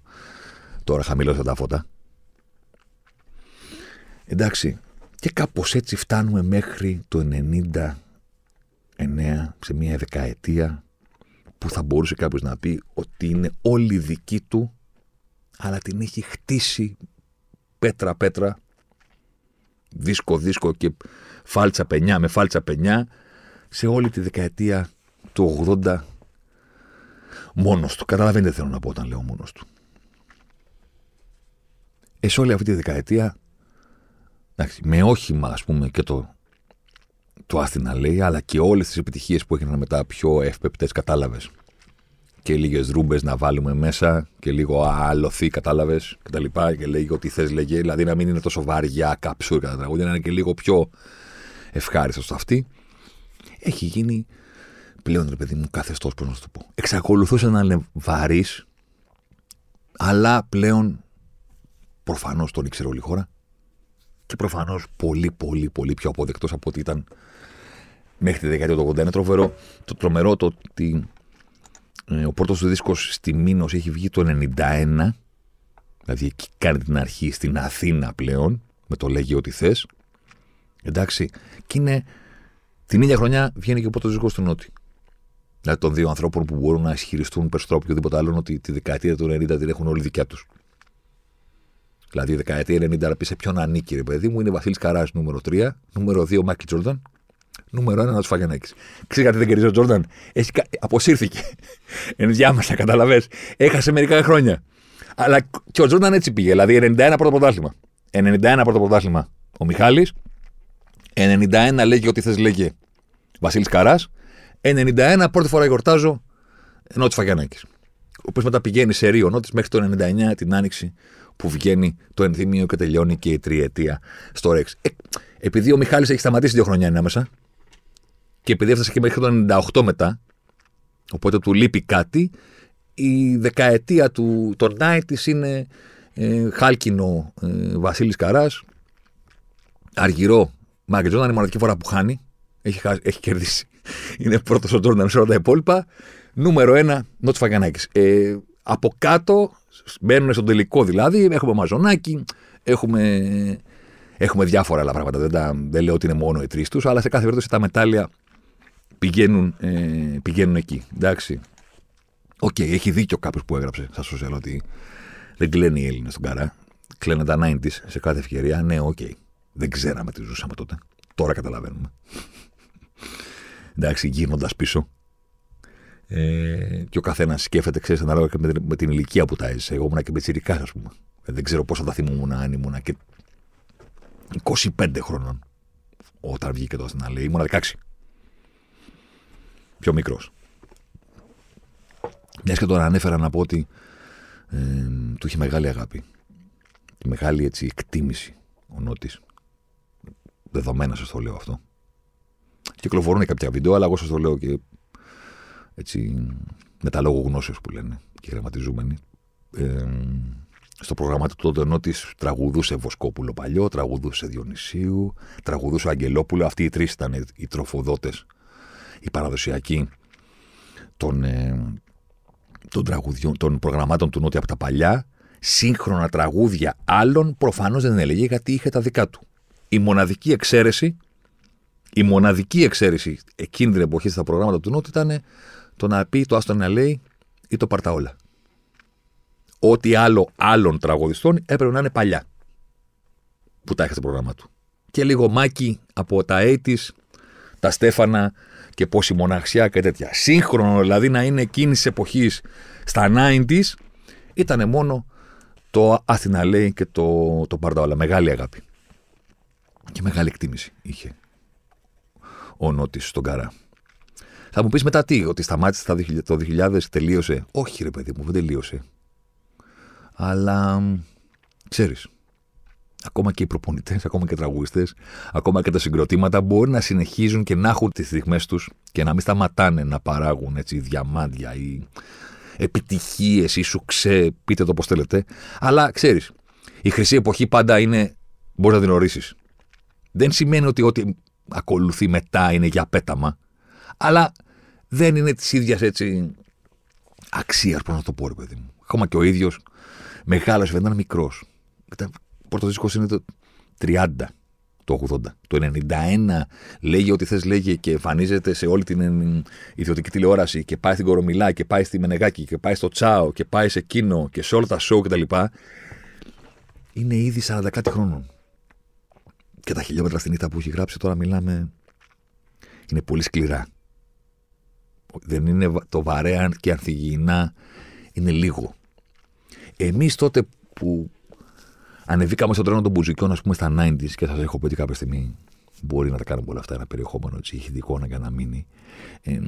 Τώρα χαμηλώσα τα φώτα. Εντάξει. Και κάπως έτσι φτάνουμε μέχρι το 99, σε μια δεκαετία που θα μπορούσε κάποιος να πει ότι είναι όλη δική του, αλλά την έχει χτίσει πέτρα-πέτρα, δίσκο-δίσκο και φάλτσα πενιά με φάλτσα πενιά, σε όλη τη δεκαετία του 80 μόνος του. Καταλαβαίνετε θέλω να πω όταν λέω μόνος του. Ε, σε όλη αυτή τη δεκαετία, εντάξει, με όχημα ας πούμε και το το Άθηνα λέει, αλλά και όλες τις επιτυχίες που έγιναν μετά πιο εύπεπτες, κατάλαβες. Και λίγες ρούμπες να βάλουμε μέσα και λίγο αλωθεί, κατάλαβες κτλ. Και, και λέγει ότι θες, λέγε. Δηλαδή να μην είναι τόσο βαριά καψούρ κατά τραγούδια, να είναι και λίγο πιο ευχάριστος στο αυτή. Έχει γίνει πλέον, ρε παιδί μου, καθεστώ, πώς να σου το πω. Εξακολουθούσε να είναι βαρύς, αλλά πλέον προφανώς τον ήξερε όλη η χώρα και προφανώς πολύ, πολύ, πολύ πιο αποδεκτός από ό,τι ήταν μέχρι τη δεκαετία του 80. Είναι τρομερό το, τρομερό το ότι ε, ο πρώτος του δίσκος στη Μήνος έχει βγει το 91. Δηλαδή εκεί κάνει την αρχή στην Αθήνα πλέον, με το λέγει ό,τι θες. Εντάξει. Και είναι την ίδια χρονιά βγαίνει και ο πρώτος δίσκος του Νότι. Δηλαδή των δύο ανθρώπων που μπορούν να ισχυριστούν περισσότερο από οποιοδήποτε άλλο ότι τη δεκαετία του 90 την έχουν όλοι δικιά τους. Δηλαδή, η δεκαετία 90 να πει σε ποιον ανήκει, ρε παιδί μου, είναι Βασίλης Καράς νούμερο 3, νούμερο 2 Μάικλ Τζόρνταν, νούμερο 1 να του Φαγιανάκης. Ξέρεις γιατί δεν κερδίζει ο Τζόρνταν; Έχει... Αποσύρθηκε. Ενδιάμεσα, καταλαβέ. Έχασε μερικά χρόνια. Αλλά και ο Τζόρνταν έτσι πήγε. Δηλαδή, 91 πρώτο πρωτάθλημα. 91 πρώτο πρωτάθλημα ο Μιχάλης. 91 λέγει ότι θες, λέγε Βασίλης Καράς. 91 πρώτη φορά γιορτάζω ενώ της Φαγιανάκης. ο οποίος μετά πηγαίνει σε Ρίο Νότι μέχρι το 99 την άνοιξη που βγαίνει το ενθύμιο και τελειώνει και η τριετία στο Ρεξ. Ε, επειδή ο Μιχάλης έχει σταματήσει δύο χρονιά ανάμεσα και επειδή έφτασε και μέχρι το 98 μετά, οπότε του λείπει κάτι, η δεκαετία του, των 90 είναι ε, χάλκινο ε, Βασίλης Καράς, αργυρό Μάγκετ Τζόρνταν, η μοναδική φορά που χάνει, έχει, έχει κερδίσει. Είναι πρώτος ο Τζόρνταν σε όλα τα υπόλοιπα. Νούμερο ένα, Νότης Σφακιανάκης. Ε, από κάτω μπαίνουν στον τελικό δηλαδή. Έχουμε Μαζωνάκη, έχουμε, έχουμε διάφορα άλλα πράγματα. Δεν, τα, δεν λέω ότι είναι μόνο οι τρεις τους, αλλά σε κάθε περίπτωση τα μετάλλια πηγαίνουν, ε, πηγαίνουν εκεί. Εντάξει. OK, okay, έχει δίκιο κάποιος που έγραψε στα social ότι δεν κλαίνουν οι Έλληνες στον Καρρά. Κλαίνουν τα 90 σε κάθε ευκαιρία. Ναι, OK. Okay. Δεν ξέραμε τι ζούσαμε τότε. Τώρα καταλαβαίνουμε. Εντάξει, γίνοντας πίσω. Ε, και ο καθένας σκέφτεται, ξέρεις, ανάλογα και με, με, την ηλικία που τα έζησε. Εγώ ήμουν και μπετσυρικά, ας πούμε. Ε, δεν ξέρω πόσο θα θυμούμουν αν ήμουν και 25 χρόνων όταν βγήκε το στην άλλη. Ήμουν 16. Πιο μικρός. Μιας και τώρα ανέφερα να πω ότι ε, του είχε μεγάλη αγάπη. Τη μεγάλη έτσι εκτίμηση ο Νότης. Δεδομένα σας το λέω αυτό. Κυκλοφορούν κάποια βίντεο, αλλά εγώ σας το λέω και έτσι με τα λόγω γνώσεως που λένε και γραμματιζούμενοι. Ε, στο πρόγραμμά του τότε ενώ της τραγουδούσε Βοσκόπουλο παλιό, τραγουδούσε Διονυσίου, τραγουδούσε Αγγελόπουλο. Αυτοί οι τρεις ήταν οι τροφοδότες, οι παραδοσιακοί των, ε, των, τραγουδιών, των προγραμμάτων του Νότια από τα παλιά. Σύγχρονα τραγούδια άλλων προφανώς δεν έλεγε γιατί είχε τα δικά του. Η μοναδική εξαίρεση, η μοναδική εξαίρεση εκείνη την εποχή στα προγράμματα του Νότου ήταν το να πει το Άστον να λέει ή το Παρταόλα. Ό,τι άλλο άλλων τραγουδιστών έπρεπε να είναι παλιά. Που τα είχε στο πρόγραμμα του. Και λίγο μάκι από τα 80 τα Στέφανα και πόση μοναξιά και τέτοια. Σύγχρονο δηλαδή να είναι εκείνης της εποχής στα 90s ήταν μόνο το Άστινα λέει και το, το Παρταόλα. Μεγάλη αγάπη. Και μεγάλη εκτίμηση είχε ο Νότης στον Καρά. Θα μου πεις μετά τι, ότι σταμάτησε το 2000, τελείωσε. Όχι, ρε παιδί μου, δεν τελείωσε. Αλλά ξέρεις, ακόμα και οι προπονητές, ακόμα και οι τραγουδιστές, ακόμα και τα συγκροτήματα μπορεί να συνεχίζουν και να έχουν τις στιγμές τους και να μην σταματάνε να παράγουν έτσι διαμάντια ή επιτυχίες ή σουξέ, πείτε το πώς θέλετε. Αλλά ξέρεις, η χρυσή εποχή πάντα είναι. μπορείς να την ορίσεις. Δεν σημαίνει ότι ό,τι ακολουθεί μετά είναι για πέταμα, αλλά δεν είναι της ίδιας έτσι αξία, πώ να το πω, ρε παιδί μου. Ακόμα και ο ίδιος μεγάλος, ήταν μικρός. Πρώτο δίσκο είναι το 30, το 80. Το 91 λέγει ό,τι θες, λέγει και εμφανίζεται σε όλη την ιδιωτική τηλεόραση και πάει στην Κορομιλά και πάει στη Μενεγάκη και πάει στο Τσάο και πάει σε εκείνο και σε όλα τα σοου κτλ. Είναι ήδη 40 κάτι χρόνων. Και τα χιλιόμετρα στην ήττα που έχει γράψει τώρα μιλάμε. Είναι πολύ σκληρά. Δεν είναι το βαρέα και ανθυγιεινά είναι λίγο. Εμείς τότε που ανεβήκαμε στον τρένο των μπουζικών, ας πούμε, στα 90s και σας έχω πει ότι κάποια στιγμή μπορεί να τα κάνουμε όλα αυτά ένα περιεχόμενο έτσι, ηχητικό να να μείνει. Ε,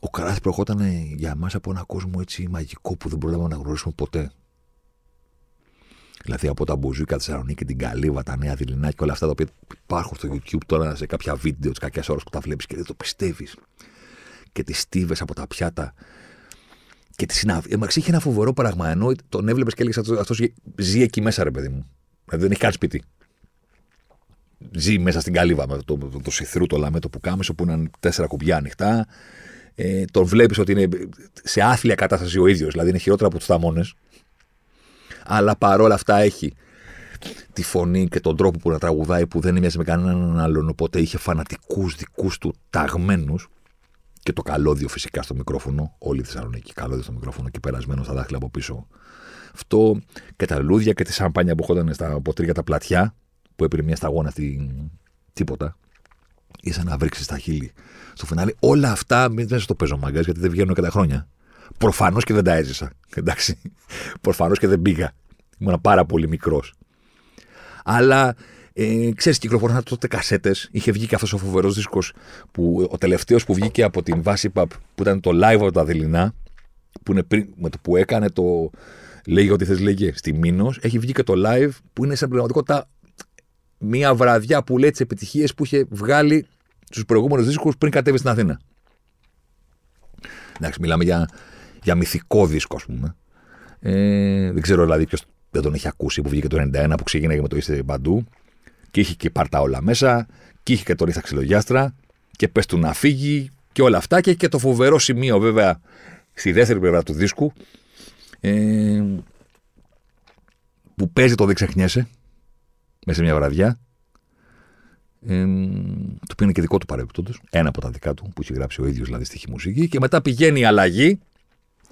ο Καράς προχώταν για μας από ένα κόσμο έτσι μαγικό που δεν προλάβαμε να γνωρίσουμε ποτέ. Δηλαδή από τα μπουζούκα, τη Θεσσαλονίκη, την Καλύβα, τα νέα δειλινά και όλα αυτά τα οποία υπάρχουν στο YouTube τώρα σε κάποια βίντεο τη κακιά ώρα που τα βλέπεις και δεν το πιστεύεις. Και τις στίβες από τα πιάτα. Και τη συνάδει. Ε, είχε ένα φοβερό πράγμα. Ενώ τον έβλεπες και έλεγες αυτό ζει εκεί μέσα, ρε παιδί μου. Δηλαδή δεν έχει καν σπίτι. Ζει μέσα στην καλύβα με το, το, το, το σιθρού, το λαμέτο που κάμεσο που είναι τέσσερα κουμπιά ανοιχτά. Ε, τον βλέπεις ότι είναι σε άθλια κατάσταση ο ίδιος. Δηλαδή είναι χειρότερα από τους θαμώνες αλλά παρόλα αυτά έχει τη φωνή και τον τρόπο που να τραγουδάει που δεν μοιάζει με κανέναν άλλον. Οπότε είχε φανατικούς δικούς του ταγμένους. Και το καλώδιο φυσικά στο μικρόφωνο. Όλοι η Θεσσαλονίκη καλώδιο στο μικρόφωνο και περασμένο στα δάχτυλα από πίσω. Αυτό και τα λουλούδια και τη σαμπάνια που χόταν στα ποτήρια τα πλατιά που έπαιρνε μια σταγόνα στη τίποτα. Ήσαν να βρίξει στα χείλη στο φινάλι. Όλα αυτά δεν στο παίζω μαγκάς γιατί δεν βγαίνουν και τα χρόνια. Προφανώς και δεν τα έζησα. Εντάξει. Προφανώς και δεν πήγα. Ήμουν πάρα πολύ μικρός. Αλλά ε, ξέρεις, κυκλοφορούσαν τότε κασέτες. Είχε βγει και αυτός ο φοβερός δίσκος που ο τελευταίος που βγήκε από την βάση που ήταν το live από τα δειλινά. που, είναι πριν, με το που έκανε το. Λέγε ό,τι θες, λέγε στη Μήνος. Έχει βγει και το live που είναι σε πραγματικότητα μία βραδιά που λέει τις επιτυχίες που είχε βγάλει στους προηγούμενους δίσκους πριν κατέβει στην Αθήνα. Εντάξει, μιλάμε για, για μυθικό δίσκο, ας πούμε. Ε, δεν ξέρω δηλαδή ποιος δεν τον έχει ακούσει που βγήκε το 91 που ξεκίνησε με το είστε παντού. Και είχε και πάρτα όλα μέσα. Και είχε και τον ήρθα ξυλογιάστρα. Και πες του να φύγει και όλα αυτά. Και έχει και το φοβερό σημείο βέβαια στη δεύτερη πλευρά του δίσκου. Ε, που παίζει το Δεν ξεχνιέσαι μέσα σε μια βραδιά. Ε, το οποίο είναι και δικό του παρεμπιπτόντω. Ένα από τα δικά του που έχει γράψει ο ίδιος δηλαδή στοιχή μουσική. Και μετά πηγαίνει η αλλαγή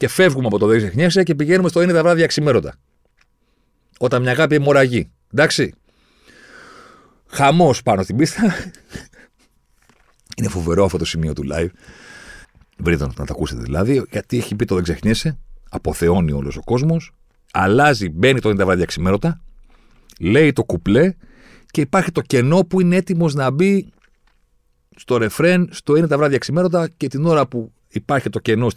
και φεύγουμε από το Δεν ξεχνιέσαι και πηγαίνουμε στο Είναι τα βράδια ξημέρωτα. Όταν μια αγάπη αιμορραγεί. Εντάξει. Χαμός πάνω στην πίστα. είναι φοβερό αυτό το σημείο του live. Βρείτε να το ακούσετε δηλαδή, γιατί έχει πει το δεν ξεχνιέσαι, αποθεώνει όλος ο κόσμος, αλλάζει, μπαίνει το Είναι τα βράδια ξημέρωτα, λέει το κουπλέ και υπάρχει το κενό που είναι έτοιμος να μπει στο ρεφρέν, στο είναι τα βράδια ξημέρωτα και την ώρα που υπάρχει το κενό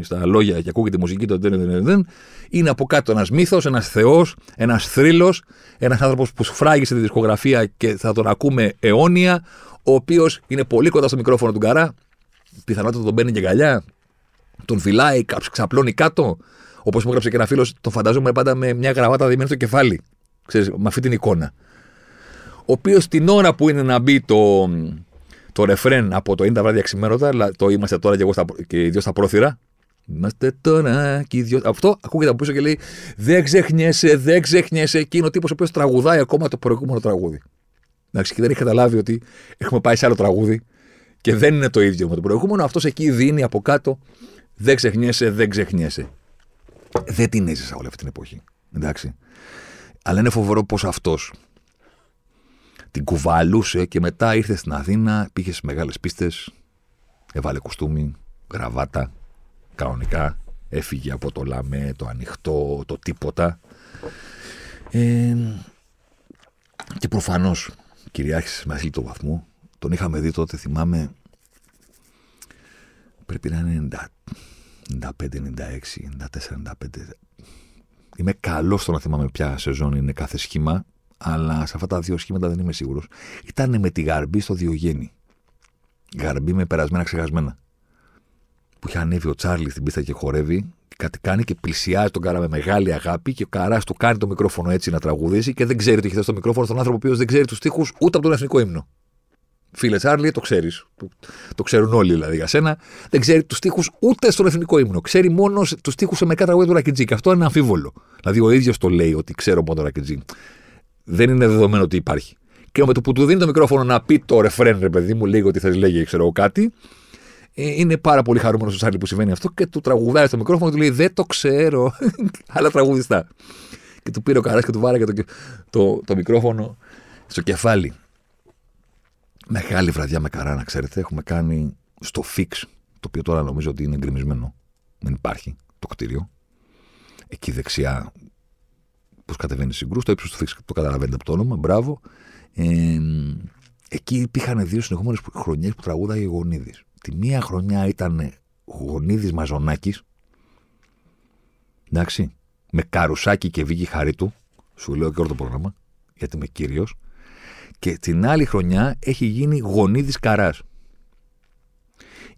στα λόγια και ακούγεται η μουσική, το δεν, είναι από κάτω ένας μύθος, ένας θεός, ένας θρύλος, ένας άνθρωπος που σφράγισε τη δισκογραφία και θα τον ακούμε αιώνια, ο οποίος είναι πολύ κοντά στο μικρόφωνο του Καρά, πιθανότατα τον παίρνει και αγκαλιά, τον φυλάει, ξαπλώνει κάτω. Όπως μου έγραψε και ένα φίλος, τον φαντάζομαι πάντα με μια γραβάτα δεμένη στο κεφάλι. Ξέρεις, με αυτή την εικόνα. Ο οποίος την ώρα που είναι να μπει το, το ρεφρέν από το 90 βράδια ξημέρωτα, το είμαστε τώρα και εγώ στα, και οι δυο στα πρόθυρα. Είμαστε τώρα και οι δυο. Αυτό ακούγεται από πίσω και λέει Δεν ξεχνιέσαι, δεν ξεχνιέσαι. Και είναι ο τύπος ο οποίος τραγουδάει ακόμα το προηγούμενο τραγούδι. Εντάξει, και δεν έχει καταλάβει ότι έχουμε πάει σε άλλο τραγούδι και δεν είναι το ίδιο με το προηγούμενο. Αυτός εκεί δίνει από κάτω. Δεν ξεχνιέσαι, δεν ξεχνιέσαι. Δεν την έζησα όλη αυτή την εποχή. Εντάξει. Αλλά είναι φοβερό πω αυτός την κουβαλούσε και μετά ήρθε στην Αθήνα, πήγε στις μεγάλες πίστες, έβαλε κουστούμι, γραβάτα, κανονικά. Έφυγε από το λαμέ, το ανοιχτό, το τίποτα. Ε, και προφανώς κυριάρχησε με του βαθμού. Τον είχαμε δει τότε, θυμάμαι. Πρέπει να είναι 95, 96, 94, 95. Είμαι καλός στο να θυμάμαι ποια σεζόν είναι κάθε σχήμα αλλά σε αυτά τα δύο σχήματα δεν είμαι σίγουρος. Ήταν με τη γαρμπή στο Διογέννη. Γαρμπή με περασμένα ξεχασμένα. Που είχε ανέβει ο Τσάρλι στην πίστα και χορεύει, κάτι κάνει και πλησιάζει τον Καρά με μεγάλη αγάπη και ο Καράς του κάνει το μικρόφωνο έτσι να τραγουδήσει και δεν ξέρει ότι έχει θέσει το μικρόφωνο στον άνθρωπο ο οποίος δεν ξέρει τους τοίχου ούτε από τον εθνικό ύμνο. Φίλε Τσάρλι, το ξέρεις. Το ξέρουν όλοι δηλαδή για σένα. Δεν ξέρει τους τοίχου ούτε στον εθνικό ύμνο. Ξέρει μόνος τους τοίχου σε μερικά τραγούδια του Ρακιτζή. Και αυτό είναι αμφίβολο. Δηλαδή ο ίδιος το λέει ότι ξέρω μόνο τον Ρακιτζή δεν είναι δεδομένο ότι υπάρχει. Και με το που του δίνει το μικρόφωνο να πει το ρεφρέν, ρε παιδί μου, λίγο ότι θες λέγει, ξέρω εγώ κάτι, ε, είναι πάρα πολύ χαρούμενος ο Σάρλι που συμβαίνει αυτό και του τραγουδάει στο μικρόφωνο και του λέει Δεν το ξέρω, αλλά τραγουδιστά. Και του πήρε ο καράς και του βάλε το, το, το μικρόφωνο στο κεφάλι. Μεγάλη βραδιά με καρά, να ξέρετε. Έχουμε κάνει στο Fix, το οποίο τώρα νομίζω ότι είναι εγκρεμισμένο. Δεν υπάρχει το κτίριο. Εκεί δεξιά πώς κατεβαίνει συγκρού, το ύψος του το καταλαβαίνετε από το όνομα, μπράβο. Ε, εκεί υπήρχαν δύο συνεχόμενες χρονιές που τραγούδαγε Γονίδης. Τη μία χρονιά ήταν Γονίδης Μαζονάκης. Εντάξει. Με καρουσάκι και βίγη χαρίτου. Σου λέω και όλο το πρόγραμμα, γιατί είμαι κύριος. Και την άλλη χρονιά έχει γίνει Γονίδης Καράς.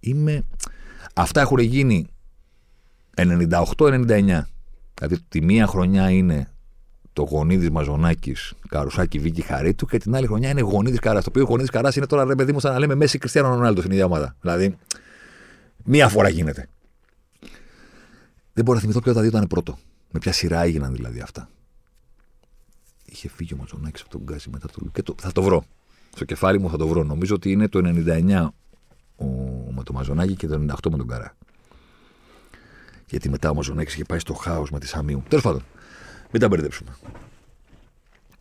Είμαι. Αυτά έχουν γίνει 98-99. Δηλαδή τη μία χρονιά είναι το γονίδις Μαζονάκη, Καρουσάκι Βίκη Χαρίτου και την άλλη χρονιά είναι γονίδις Καράς. Το οποίο γονίδις Καράς είναι τώρα ρε παιδί μου σαν να λέμε Μέση Κριστιανό Ρονάλντο στην ίδια ομάδα. Δηλαδή, μία φορά γίνεται. Δεν μπορώ να θυμηθώ ποιο τα δύο ήταν πρώτο. Με ποια σειρά έγιναν δηλαδή αυτά. Είχε φύγει ο Μαζονάκης από τον Γκάζι μετά το. Και το... Θα το βρω. Στο κεφάλι μου θα το βρω. Νομίζω ότι είναι το 99 ο... με το Μαζονάκη και το 98 με τον Καρά. Γιατί μετά ο Μαζονάκης είχε πάει στο χάος με τη Σαμίου. Τέλος πάντων. Μην τα μπερδέψουμε.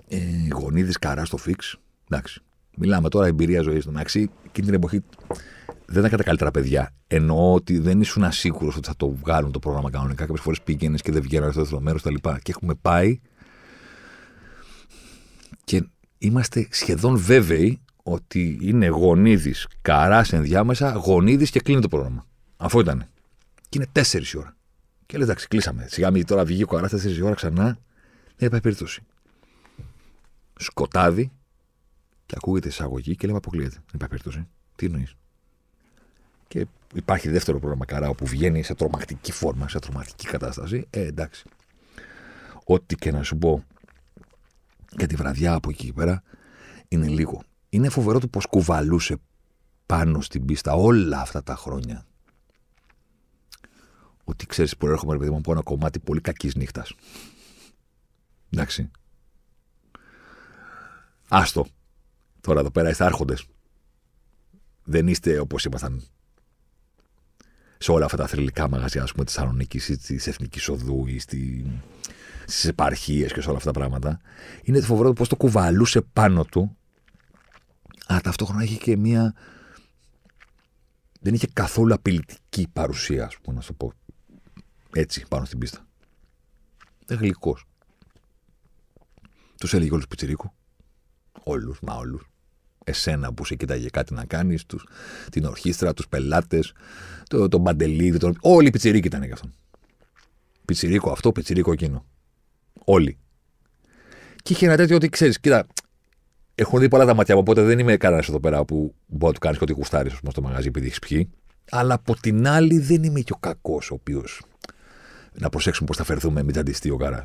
Ε, Γονίδης καρά στο φίξ. Εντάξει. Μιλάμε τώρα εμπειρία ζωής. Εντάξει, εκείνη την εποχή δεν ήταν τα καλύτερα παιδιά. Εννοώ ότι δεν ήσουν ασίγουρο ότι θα το βγάλουν το πρόγραμμα κανονικά. Κάποιες φορές πήγαινες και δεν βγαίνανε στο δεύτερο μέρος κτλ. Και έχουμε πάει και είμαστε σχεδόν βέβαιοι ότι είναι γονίδης καράς ενδιάμεσα, γονίδης και κλείνει το πρόγραμμα. Αυτό ήταν. Και είναι 4 η ώρα. Και λες, εντάξει, κλείσαμε. Σιγά μην τώρα βγει ο καρά 4 ώρα ξανά. Δεν υπάρχει περίπτωση. Σκοτάδι και ακούγεται εισαγωγή και λέμε αποκλείεται. Δεν υπάρχει περίπτωση. Τι εννοείς; Και υπάρχει δεύτερο πρόγραμμα καρά όπου βγαίνει σε τρομακτική φόρμα, σε τρομακτική κατάσταση. Ε, εντάξει. Ό,τι και να σου πω για τη βραδιά από εκεί πέρα είναι λίγο. Είναι φοβερό το πώς κουβαλούσε πάνω στην πίστα όλα αυτά τα χρόνια. Ότι ξέρεις, προέρχομαι ρε παιδί μου από ένα κομμάτι πολύ κακής νύχτας. Εντάξει. Άστο. Τώρα εδώ πέρα είστε άρχοντες. Δεν είστε όπως ήμασταν σε όλα αυτά τα θρηλυκά μαγαζιά, ας πούμε, της Θεσσαλονίκης ή της Εθνικής Οδού ή στη... στις επαρχίες και σε όλα αυτά τα πράγματα. Είναι φοβερό πώς το κουβαλούσε πάνω του, αλλά ταυτόχρονα είχε και μία. Δεν είχε καθόλου απειλητική παρουσία, ας πούμε, να σου πω. Έτσι, πάνω στην πίστα. Δεν γλυκός. Τους έλεγε όλους πιτσιρίκου. Όλους, μα όλους εσένα που σε κοίταγε κάτι να κάνεις, την ορχήστρα, τους πελάτες, το, τον Μπαντελίδη, τον... όλοι οι πιτσιρίκοι ήταν για αυτόν. Πιτσιρίκο αυτό, πιτσιρίκο εκείνο. Όλοι. Και είχε ένα τέτοιο ότι ξέρεις, κοίτα, έχουν δει πολλά τα μάτια μου, οπότε δεν είμαι κανένας εδώ πέρα που μπορεί να του κάνεις και ό,τι γουστάρεις στο μαγαζί επειδή έχεις πιει. Αλλά από την άλλη δεν είμαι και ο κακός ο οποίος. Να προσέξουμε πώς θα φερθούμε, μην ταντιστεί ο καρά.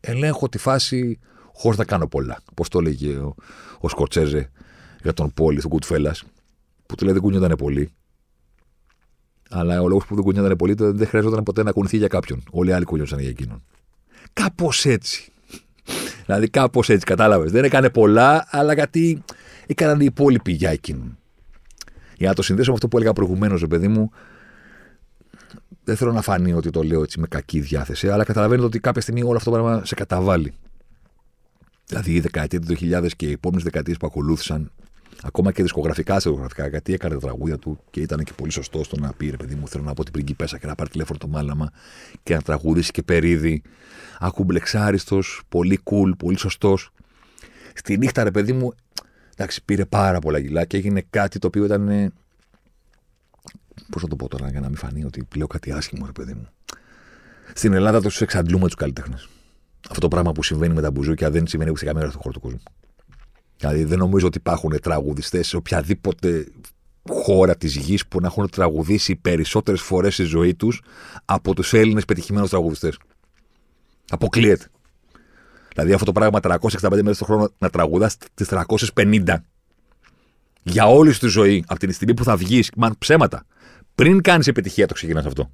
Ελέγχω τη φάση χωρίς να κάνω πολλά. Πώς το έλεγε ο, ο Σκορτσέζε για τον Πόλη του Goodfellas, που του λέει δεν κουνιόταν πολύ. Αλλά ο λόγος που δεν κουνιόταν πολύ δεν χρειαζόταν ποτέ να κουνηθεί για κάποιον. Όλοι οι άλλοι κουνιόταν για εκείνον. Κάπως έτσι. δηλαδή κάπως έτσι, κατάλαβες. Δεν έκανε πολλά, αλλά γιατί έκαναν οι υπόλοιποι για εκείνον. Για να το συνδέσω με αυτό που έλεγα προηγουμένως, παιδί μου, δεν θέλω να φανεί ότι το λέω έτσι με κακή διάθεση, αλλά καταλαβαίνετε ότι κάποια στιγμή όλο αυτό το πράγμα σε καταβάλει. Δηλαδή η δεκαετία του 2000 και οι επόμενες δεκαετίες που ακολούθησαν, ακόμα και δισκογραφικά σε δισκογραφικά, γιατί έκανε τα τραγούδια του και ήταν και πολύ σωστός στο να πει ρε παιδί μου, θέλω να πω την πριγκιπέσα και να πάρει τηλέφωνο το μάλαμα και να τραγουδήσει και περίδι. Ακουμπλεξάριστος, πολύ cool, πολύ σωστός. Στη νύχτα, ρε παιδί μου, εντάξει, πήρε πάρα πολλά γυλά και έγινε κάτι το οποίο ήταν. Πώς θα το πω τώρα, για να μην φανεί ότι λέω κάτι άσχημο, ρε παιδί μου. Στην Ελλάδα του εξαντλούμε τους καλλιτέχνες αυτό το πράγμα που συμβαίνει με τα μπουζούκια δεν συμβαίνει σε καμία χώρο του κόσμου. Δηλαδή δεν νομίζω ότι υπάρχουν τραγουδιστές σε οποιαδήποτε χώρα της γης που να έχουν τραγουδήσει περισσότερες φορές στη ζωή τους από τους Έλληνες πετυχημένους τραγουδιστές. Αποκλείεται. Δηλαδή αυτό το πράγμα 365 μέρες το χρόνο να τραγουδάς τις 350 για όλη τη ζωή, από την στιγμή που θα βγεις, μαν ψέματα. Πριν κάνεις επιτυχία το ξεκινάς αυτό.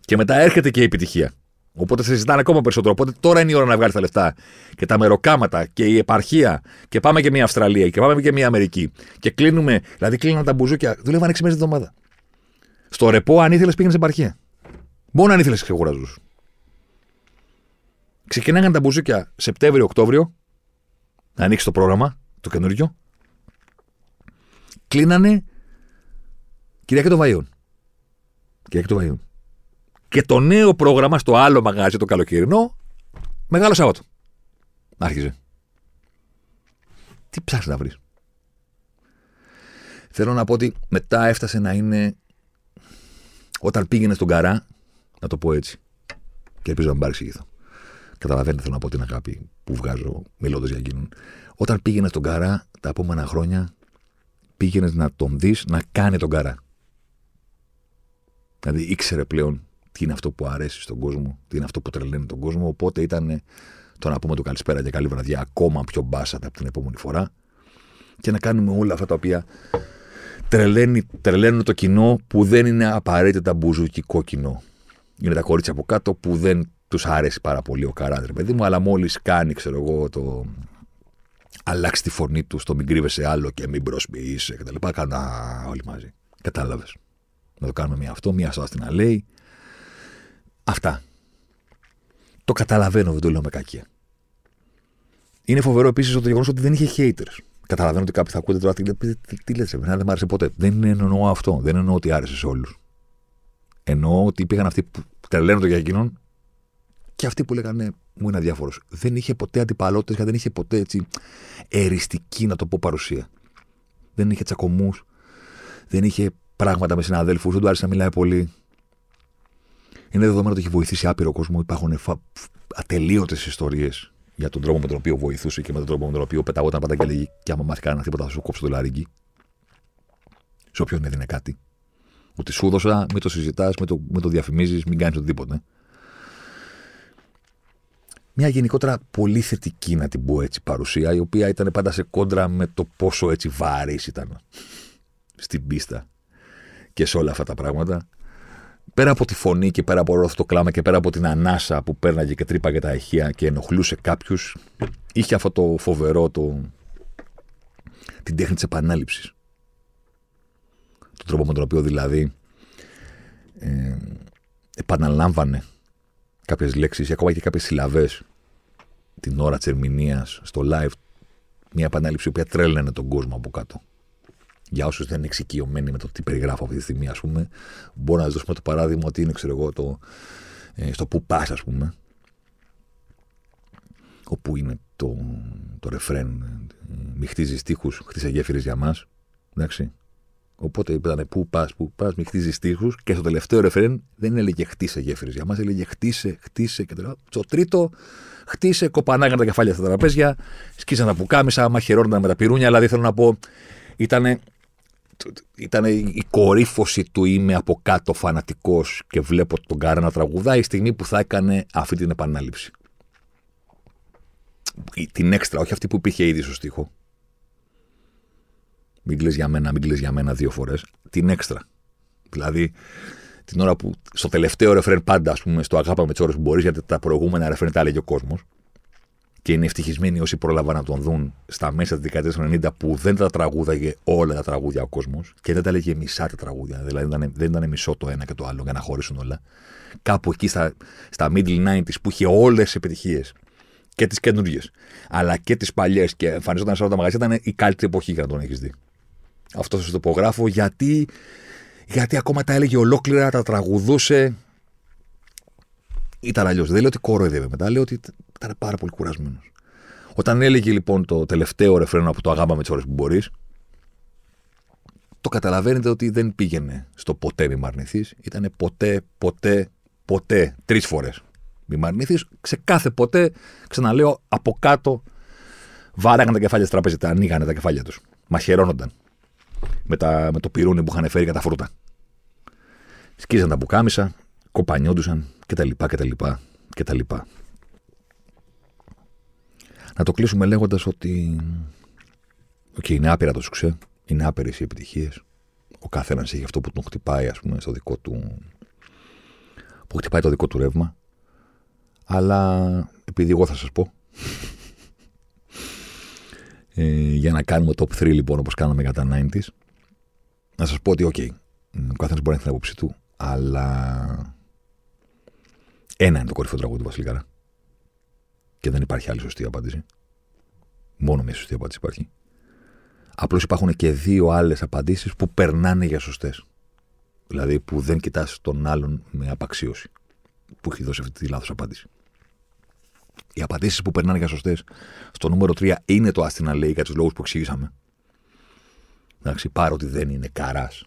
Και μετά έρχεται και η επιτυχία. Οπότε σε ζητάνε ακόμα περισσότερο. Οπότε τώρα είναι η ώρα να βγάλεις τα λεφτά και τα μεροκάματα και η επαρχία. Και πάμε και μια Αυστραλία και πάμε και μια Αμερική. Και κλείνουμε. Δηλαδή κλείναν τα μπουζούκια. Δουλεύαν 6 μέρες την εβδομάδα. Στο ρεπό, αν ήθελες, πήγαινες σε επαρχία. Μόνο αν ήθελες, ξεχωράζου. Ξεκινάγαν τα μπουζούκια Σεπτέμβριο-Οκτώβριο. Να ανοίξει το πρόγραμμα, το καινούριο. Κλείνανε Κυριακή των Βαϊών. Κυριακή των Βαϊών και το νέο πρόγραμμα στο άλλο μαγάζι το καλοκαιρινό, Μεγάλο Σάββατο. Άρχιζε. Τι ψάχνει να βρεις; Θέλω να πω ότι μετά έφτασε να είναι. Όταν πήγαινε στον καρά, να το πω έτσι. Και ελπίζω να μην παρεξηγηθώ. Καταλαβαίνετε, θέλω να πω την αγάπη που βγάζω μιλώντας για εκείνον. Όταν πήγαινε στον καρά τα επόμενα χρόνια, πήγαινες να τον δεις να κάνει τον καρά. Δηλαδή ήξερε πλέον τι είναι αυτό που αρέσει στον κόσμο, τι είναι αυτό που τρελαίνει τον κόσμο. Οπότε ήταν το να πούμε το καλησπέρα και καλή βραδιά ακόμα πιο μπάσατα από την επόμενη φορά και να κάνουμε όλα αυτά τα οποία τρελαίνει, τρελαίνουν το κοινό που δεν είναι απαραίτητα μπουζουκικό κοινό. Είναι τα κορίτσια από κάτω που δεν τους αρέσει πάρα πολύ ο καράτρε, παιδί μου, αλλά μόλις κάνει, ξέρω εγώ, το. αλλάξει τη φωνή τους, το μην κρύβεσαι άλλο και μην προσποιήσει κτλ. Κάνα όλοι μαζί. Κατάλαβες. Να το κάνουμε μία αυτό, μία σας την λέει, Αυτά. Το καταλαβαίνω, δεν το λέω με κακία. Είναι φοβερό επίσης το γεγονός ότι δεν είχε haters. Καταλαβαίνω ότι κάποιοι θα ακούτε τώρα τι, τι, τι λέτε, δεν μ' άρεσε ποτέ. Δεν εννοώ αυτό. Δεν εννοώ ότι άρεσε σε όλους. Εννοώ ότι υπήρχαν αυτοί που τρελαίνονται για εκείνον και αυτοί που λέγανε μου είναι αδιάφορος. Δεν είχε ποτέ αντιπαλότητες και δεν είχε ποτέ έτσι εριστική, να το πω, παρουσία. Δεν είχε τσακωμούς. Δεν είχε πράγματα με συναδέλφους. Δεν του άρεσε να μιλάει πολύ. Είναι δεδομένο ότι έχει βοηθήσει άπειρο κόσμο. Υπάρχουν φα... ατελείωτες ιστορίες για τον τρόπο με τον οποίο βοηθούσε και με τον τρόπο με τον οποίο πεταγόταν πάντα και λέγει: Και άμα μάθει κανένα τίποτα, θα σου κόψω το λαρίγκι. Σε όποιον έδινε κάτι. Ότι σου έδωσα, μην το συζητάς, μην το, μην το διαφημίζεις, μην κάνεις οτιδήποτε. Μια γενικότερα πολύ θετική, να την πω έτσι, παρουσία, η οποία ήταν πάντα σε κόντρα με το πόσο έτσι βάρης ήταν στην πίστα και σε όλα αυτά τα πράγματα. Πέρα από τη φωνή και πέρα από όλο αυτό το κλάμα και πέρα από την ανάσα που πέρναγε και τρύπαγε τα ηχεία και ενοχλούσε κάποιους, είχε αυτό το φοβερό, το... την τέχνη της επανάληψης. Τον τρόπο με τον οποίο δηλαδή ε, επαναλάμβανε κάποιες λέξεις ή ακόμα και κάποιες συλλαβές την ώρα της ερμηνείας στο live. Μια επανάληψη που τρέλνανε τον κόσμο από κάτω για όσους δεν είναι εξοικειωμένοι με το τι περιγράφω αυτή τη στιγμή, ας πούμε, μπορώ να σας δώσουμε το παράδειγμα ότι είναι, ξέρω εγώ, το, ε, στο που πα, ας πούμε, όπου είναι το, το ρεφρέν, μη χτίζεις τείχου, χτίσε γέφυρες για μας. Εντάξει. Οπότε ήταν πού πα, πού πα, μη χτίζεις τείχου. Και στο τελευταίο ρεφρέν δεν έλεγε χτίσε γέφυρες για μας, έλεγε χτίσε, χτίσε και Στο τρίτο, χτίσε, κοπανάγαν τα κεφάλια στα τραπέζια, σκίσαν τα πουκάμισα, μαχαιρώνονταν με τα πυρούνια. Δηλαδή θέλω να πω, ήταν ήταν η κορύφωση του είμαι από κάτω φανατικός και βλέπω τον Κάρα να τραγουδάει η στιγμή που θα έκανε αυτή την επανάληψη. Την έξτρα, όχι αυτή που υπήρχε ήδη στο στίχο. Μην κλαις για μένα, μην κλαις για μένα δύο φορές. Την έξτρα. Δηλαδή, την ώρα που στο τελευταίο ρεφρέν πάντα, ας πούμε, στο αγάπα με τις ώρες που μπορείς, γιατί τα προηγούμενα ρεφρέν τα έλεγε ο κόσμος και είναι ευτυχισμένοι όσοι πρόλαβαν να τον δουν στα μέσα της δεκαετίας του 90 που δεν τα τραγούδαγε όλα τα τραγούδια ο κόσμος και δεν τα έλεγε μισά τα τραγούδια. Δηλαδή δεν ήταν, δεν ήταν μισό το ένα και το άλλο για να χωρίσουν όλα. Κάπου εκεί στα, στα middle 90s που είχε όλες τις επιτυχίες και τις καινούργιες αλλά και τις παλιές και εμφανιζόταν σε όλα τα μαγαζιά ήταν η καλύτερη εποχή για να τον έχεις δει. Αυτό σα το υπογράφω γιατί, γιατί ακόμα τα έλεγε ολόκληρα, τα τραγουδούσε. Ήταν αλλιώς. Δεν λέω ότι κόροϊδευε μετά, λέω ότι ήταν πάρα πολύ κουρασμένος. Όταν έλεγε λοιπόν το τελευταίο ρεφρένο από το αγάμα με τις ώρες που μπορείς, το καταλαβαίνετε ότι δεν πήγαινε στο ποτέ μη μ' αρνηθεί. Ήταν ποτέ, ποτέ, ποτέ, τρεις φορές. Μη μ' αρνηθεί. Σε κάθε ποτέ, ξαναλέω, από κάτω βάραγαν τα κεφάλια στη τράπεζα, τα ανοίγανε τα κεφάλια τους. Μαχαιρώνονταν. Με, τα, με το πυρούνι που είχαν φέρει κατά φρούτα. Σκίζαν τα μπουκάμισα, κοπανιόντουσαν κτλ. κτλ, κτλ. Να το κλείσουμε λέγοντας ότι. Οκ, είναι άπειρα το σουξέ, είναι άπειρες οι επιτυχίες. Ο καθένας έχει αυτό που τον χτυπάει, ας πούμε, στο δικό του. που χτυπάει το δικό του ρεύμα. Αλλά επειδή εγώ θα σας πω. ε, για να κάνουμε top 3 λοιπόν όπως κάναμε για τα 90s. Να σας πω ότι, οκ, ο καθένας μπορεί να έχει την άποψή του, αλλά. Ένα είναι το κορυφαίο τραγούδι του Βασίλη Καρρά. Και δεν υπάρχει άλλη σωστή απάντηση. Μόνο μια σωστή απάντηση υπάρχει. Απλώς υπάρχουν και δύο άλλες απαντήσεις που περνάνε για σωστές. Δηλαδή που δεν κοιτάς τον άλλον με απαξίωση. Που έχει δώσει αυτή τη λάθος απάντηση. Οι απαντήσεις που περνάνε για σωστές στο νούμερο 3 είναι το Άσ' τη να λέει για τους λόγους που εξήγησαμε. Εντάξει, παρότι δεν είναι καράς,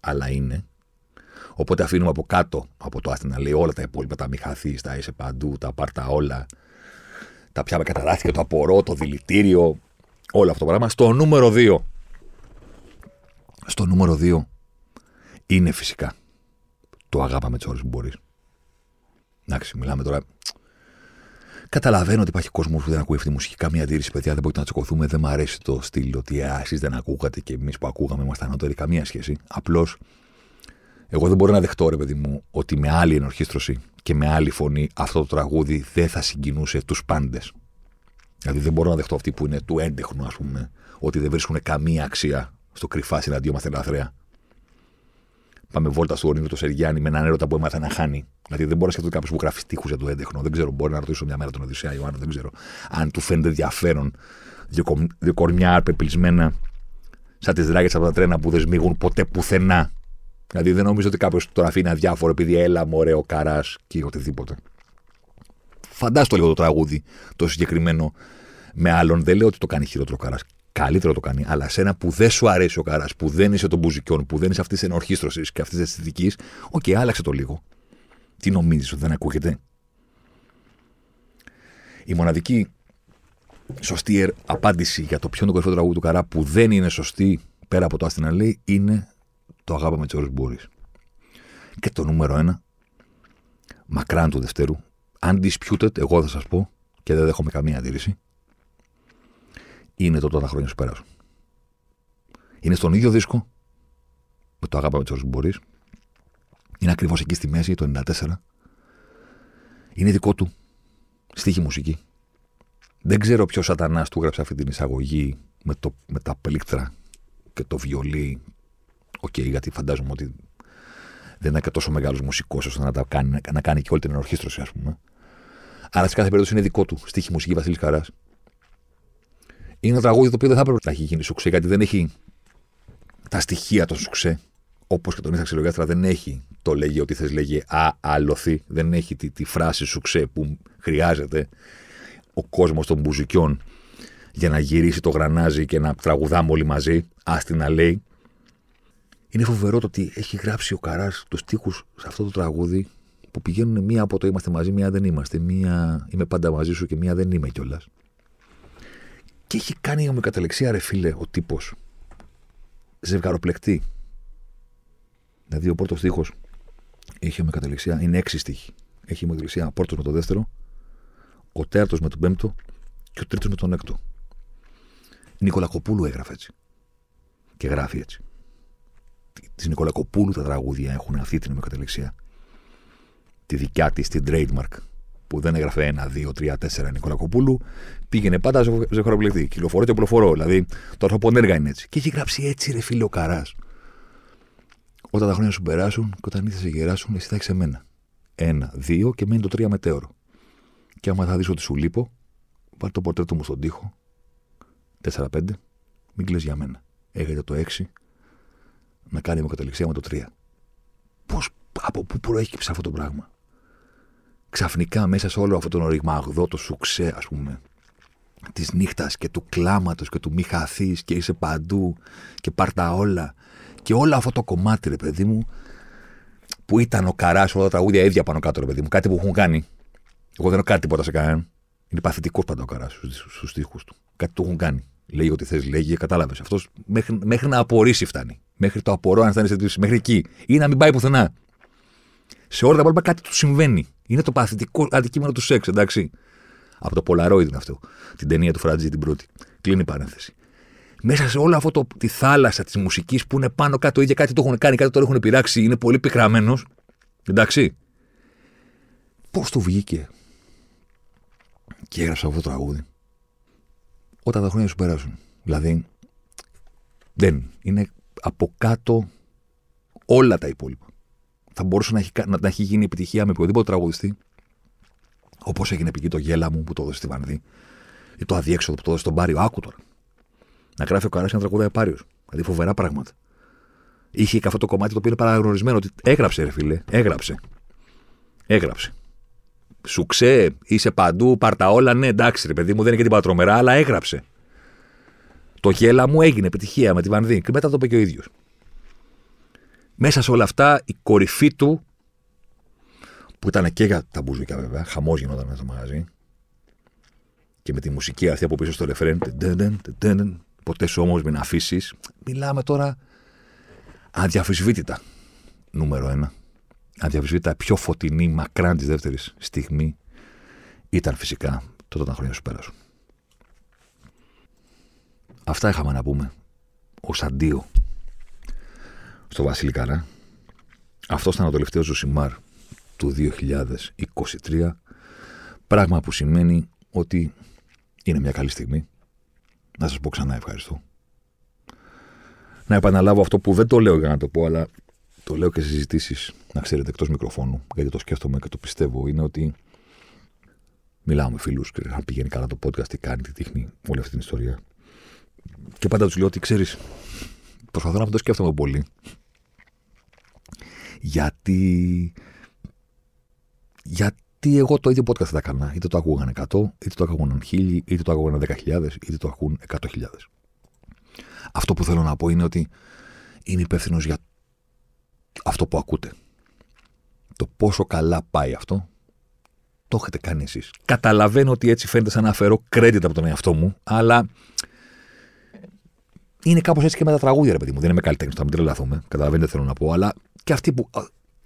αλλά είναι. Οπότε αφήνουμε από κάτω από το Άστινα λέει όλα τα υπόλοιπα, τα μη χαθείς, τα είσαι παντού, τα πάρτα όλα, τα πιάμε καταράθια, το απορώ, το δηλητήριο, όλο αυτό το πράγμα. Στο νούμερο 2. Στο νούμερο 2 είναι φυσικά το αγάπα με τις ώρες που μπορείς. Εντάξει, μιλάμε τώρα. Καταλαβαίνω ότι υπάρχει κόσμος που δεν ακούει αυτή τη μουσική. Καμία αντίρρηση, παιδιά, δεν μπορείτε να τσακωθούμε. Δεν μου αρέσει το στυλ ότι εσείς δεν ακούγατε και εμείς που ακούγαμε ήμασταν ανώτεροι. Καμία σχέση. Απλώς εγώ δεν μπορώ να δεχτώ, ρε παιδί μου, ότι με άλλη ενορχίστρωση και με άλλη φωνή αυτό το τραγούδι δεν θα συγκινούσε τους πάντες. Δηλαδή δεν μπορώ να δεχτώ αυτοί που είναι του έντεχνου, ας πούμε, ότι δεν βρίσκουν καμία αξία στο κρυφά συναντιόμαστε λαθρέα. Πάμε βόλτα στο ορεινό του Σεργιάννη με έναν έρωτα που έμαθα να χάνει. Δηλαδή δεν μπορώ να σκεφτώ κάποιος που γράφει τείχου για το έντεχνο. Δεν ξέρω, μπορεί να ρωτήσω μια μέρα τον Οδυσσέα Ιωάννη, δεν ξέρω. Αν του φαίνεται ενδιαφέρον δύο, κορμιά αρπεπλισμένα σαν τις ράγες από τα τρένα που δεν σμίγουν ποτέ πουθενά Δηλαδή δεν νομίζω ότι κάποιος τον αφήνει αδιάφορο επειδή έλα μου ωραίο Καρράς και οτιδήποτε. Φαντάστο λίγο το τραγούδι το συγκεκριμένο με άλλον. Δεν λέω ότι το κάνει χειρότερο ο Καρράς. Καλύτερο το κάνει. Αλλά σε ένα που δεν σου αρέσει ο Καρράς, που δεν είσαι των μπουζουκιών, που δεν είσαι αυτής της ενορχίστρωσης και αυτής της αισθητικής, OK, okay, άλλαξε το λίγο. Τι νομίζεις ότι δεν ακούγεται; Η μοναδική σωστή απάντηση για το ποιο είναι το κορυφαίο τραγούδι του Καρά που δεν είναι σωστή πέρα από το Άστινα λέει είναι το αγάπη με τι ώρε μπορεί. Και το νούμερο ένα, μακράν του Δευτέρου, undisputed, εγώ θα σας πω και δεν δέχομαι καμία αντίρρηση, είναι το τότε χρόνια σου πέρασαν. Είναι στον ίδιο δίσκο με το αγάπη με τι ώρε μπορεί. Είναι ακριβώς εκεί στη μέση, το 94. Είναι δικό του. Στίχοι μουσική. Δεν ξέρω ποιος σατανάς του έγραψε αυτή την εισαγωγή με, το, με τα πλήκτρα και το βιολί. OK, okay, γιατί φαντάζομαι ότι δεν είναι και τόσο μεγάλος μουσικός ώστε να, τα κάνει, να κάνει και όλη την ενορχήστρωση, ας πούμε. Αλλά σε κάθε περίπτωση είναι δικό του. Στίχοι μουσική Βασίλης Καρράς. Είναι ένα τραγούδι το οποίο δεν θα έπρεπε να έχει γίνει σουξέ, γιατί δεν έχει τα στοιχεία των σουξέ. Όπως και το Νύχτα Ξελογιάστρα δεν έχει το λέγε ό,τι θες λέγε α, αλωθεί. Δεν έχει τη, τη φράση σουξέ που χρειάζεται ο κόσμος των μπουζικιών για να γυρίσει το γρανάζι και να τραγουδάμε όλοι μαζί, άστι να λέει. Είναι φοβερό το ότι έχει γράψει ο Καράς τους τοίχου σε αυτό το τραγούδι που πηγαίνουν μία από το είμαστε μαζί, μία δεν είμαστε. Μία είμαι πάντα μαζί σου και μία δεν είμαι κιόλας. Και έχει κάνει ομοιοκαταληξία, ρε φίλε, ο τύπος. Ζευγαροπλεκτή. Δηλαδή ο πρώτος τείχο έχει ομοιοκαταληξία, είναι έξι στίχοι. Έχει ομοιοκαταληξία πρώτος με το δεύτερο, ο τέταρτο με τον πέμπτο και ο τρίτος με τον έκτο. Νικολακοπούλου έγραφε έτσι. Και γράφει έτσι. Της Νικολακοπούλου τα τραγούδια έχουν αυτή την ομοιοκαταληξία. Τη δικιά της, την trademark, που δεν έγραφε ένα, δύο, τρία, τέσσερα Νικολακοπούλου, πήγαινε πάντα ζευγαροπληκτή. Κυκλοφορώ και οπλοφορώ. Δηλαδή, το άνθρωπο έργα είναι έτσι. Και έχει γράψει έτσι, ρε φίλο Καράς. Όταν τα χρόνια σου περάσουν και όταν ήθελε να γεράσουν, εσύ θα έχεις εμένα. Ένα, δύο και μένει το τρία μετέωρο. Και άμα θα δεις ότι σου λείπω, πάρει το πορτρέτο μου στον τοίχο. 4-5, μην κλείσει για μένα. Έχετε το 6 να κάνει με καταληξία με το 3. Πώς, από πού προέκυψε αυτό το πράγμα; Ξαφνικά μέσα σε όλο αυτό τον οριγμαγδό, το σουξέ, ας πούμε, της νύχτας και του κλάματος και του μη χαθείς και είσαι παντού και πάρτα όλα. Και όλο αυτό το κομμάτι, ρε παιδί μου, που ήταν ο καράς, όλα τα τραγούδια ίδια πάνω κάτω, ρε παιδί μου, κάτι που έχουν κάνει. Εγώ δεν έχω κάτι τίποτα σε κανέναν. Είναι παθητικός πάντα ο καράς στους τοίχου του. Κάτι του έχουν κάνει. Λέει ό,τι θες, λέγει, κατάλαβες. Αυτός μέχρι, μέχρι να απορρίσεις φτάνει. Μέχρι το απορώ, αν φτάνει σε μέχρι εκεί. Ή να μην πάει πουθενά. Σε όλα τα υπόλοιπα κάτι του συμβαίνει. Είναι το παθητικό αντικείμενο του σεξ, εντάξει. Από το Polaroid είναι αυτό. Την ταινία του Φράτζη την πρώτη. Κλείνει η παρένθεση. Μέσα σε όλο αυτό το, τη θάλασσα της μουσικής που είναι πάνω κάτω, ίδια κάτι το έχουν κάνει, κάτι το έχουν πειράξει, είναι πολύ πικραμένος. Εντάξει. Πώς του βγήκε και έγραψα αυτό το τραγούδι. Όταν τα χρόνια σου περάσουν. Δηλαδή, δεν. Είναι από κάτω όλα τα υπόλοιπα. Θα μπορούσε να έχει, να, να έχει γίνει επιτυχία με οποιοδήποτε τραγουδιστή. Όπως έγινε π.χ. το γέλα μου που το έδωσε στη Βανδί. Ή το αδιέξοδο που το έδωσε στον Πάριο. Άκου τώρα. Να γράφει ο Καρά ένα τραγουδάει Πάριος. Δηλαδή φοβερά πράγματα. Είχε και αυτό το κομμάτι το οποίο είναι παραγνωρισμένο. Ότι έγραψε, ρε φίλε. Έγραψε. Έγραψε. Σου ξέ, είσαι παντού, πάρτα όλα. Ναι, εντάξει, ρε παιδί μου, δεν είναι και την πατρομερά, αλλά έγραψε. Το γέλα μου έγινε επιτυχία με τη Βανδί και μετά το είπε και ο ίδιος. Μέσα σε όλα αυτά, η κορυφή του, που ήταν και για τα μπουζούκια βέβαια, χαμός γινόταν μέσα στο μαγαζί, και με τη μουσική αυτή από πίσω στο ρεφρέν, ποτέ σου όμως μην αφήσεις, μιλάμε τώρα αδιαφυσβήτητα. Νούμερο ένα αδιαφυσβήτητα πιο φωτεινή μακράν της δεύτερης στιγμή ήταν φυσικά τότε τα χρόνια σου πέρασαν. Αυτά είχαμε να πούμε ω αντίο στο Βασίλη Καρά. Αυτός ήταν ο τελευταίος Ζωσιμάρ του 2023. Πράγμα που σημαίνει ότι είναι μια καλή στιγμή. Να σας πω ξανά ευχαριστώ. Να επαναλάβω αυτό που δεν το λέω για να το πω, αλλά το λέω και σε συζητήσεις, να ξέρετε, εκτός μικροφώνου, γιατί το σκέφτομαι και το πιστεύω, είναι ότι μιλάω με φίλους και αν πηγαίνει καλά το podcast, τι κάνει, τι δείχνει όλη αυτή την ιστορία. Και πάντα τους λέω ότι ξέρεις, προσπαθώ να μην το σκέφτομαι πολύ. Γιατί. Γιατί εγώ το ίδιο podcast θα έκανα. Είτε το ακούγανε 100, είτε το ακούγανε 1000, είτε το ακούγανε 10.000, είτε το ακούν 100.000. Αυτό που θέλω να πω είναι ότι είμαι υπεύθυνος για αυτό που ακούτε. το πόσο καλά πάει αυτό, το έχετε κάνει εσείς. Καταλαβαίνω ότι έτσι φαίνεται σαν να φέρω credit από τον εαυτό μου, αλλά είναι κάπως έτσι και με τα τραγούδια, ρε παιδί μου. Δεν είμαι καλλιτέχνης, θα μην τρελαθούμε. Καταλαβαίνετε, θέλω να πω. Αλλά και αυτοί που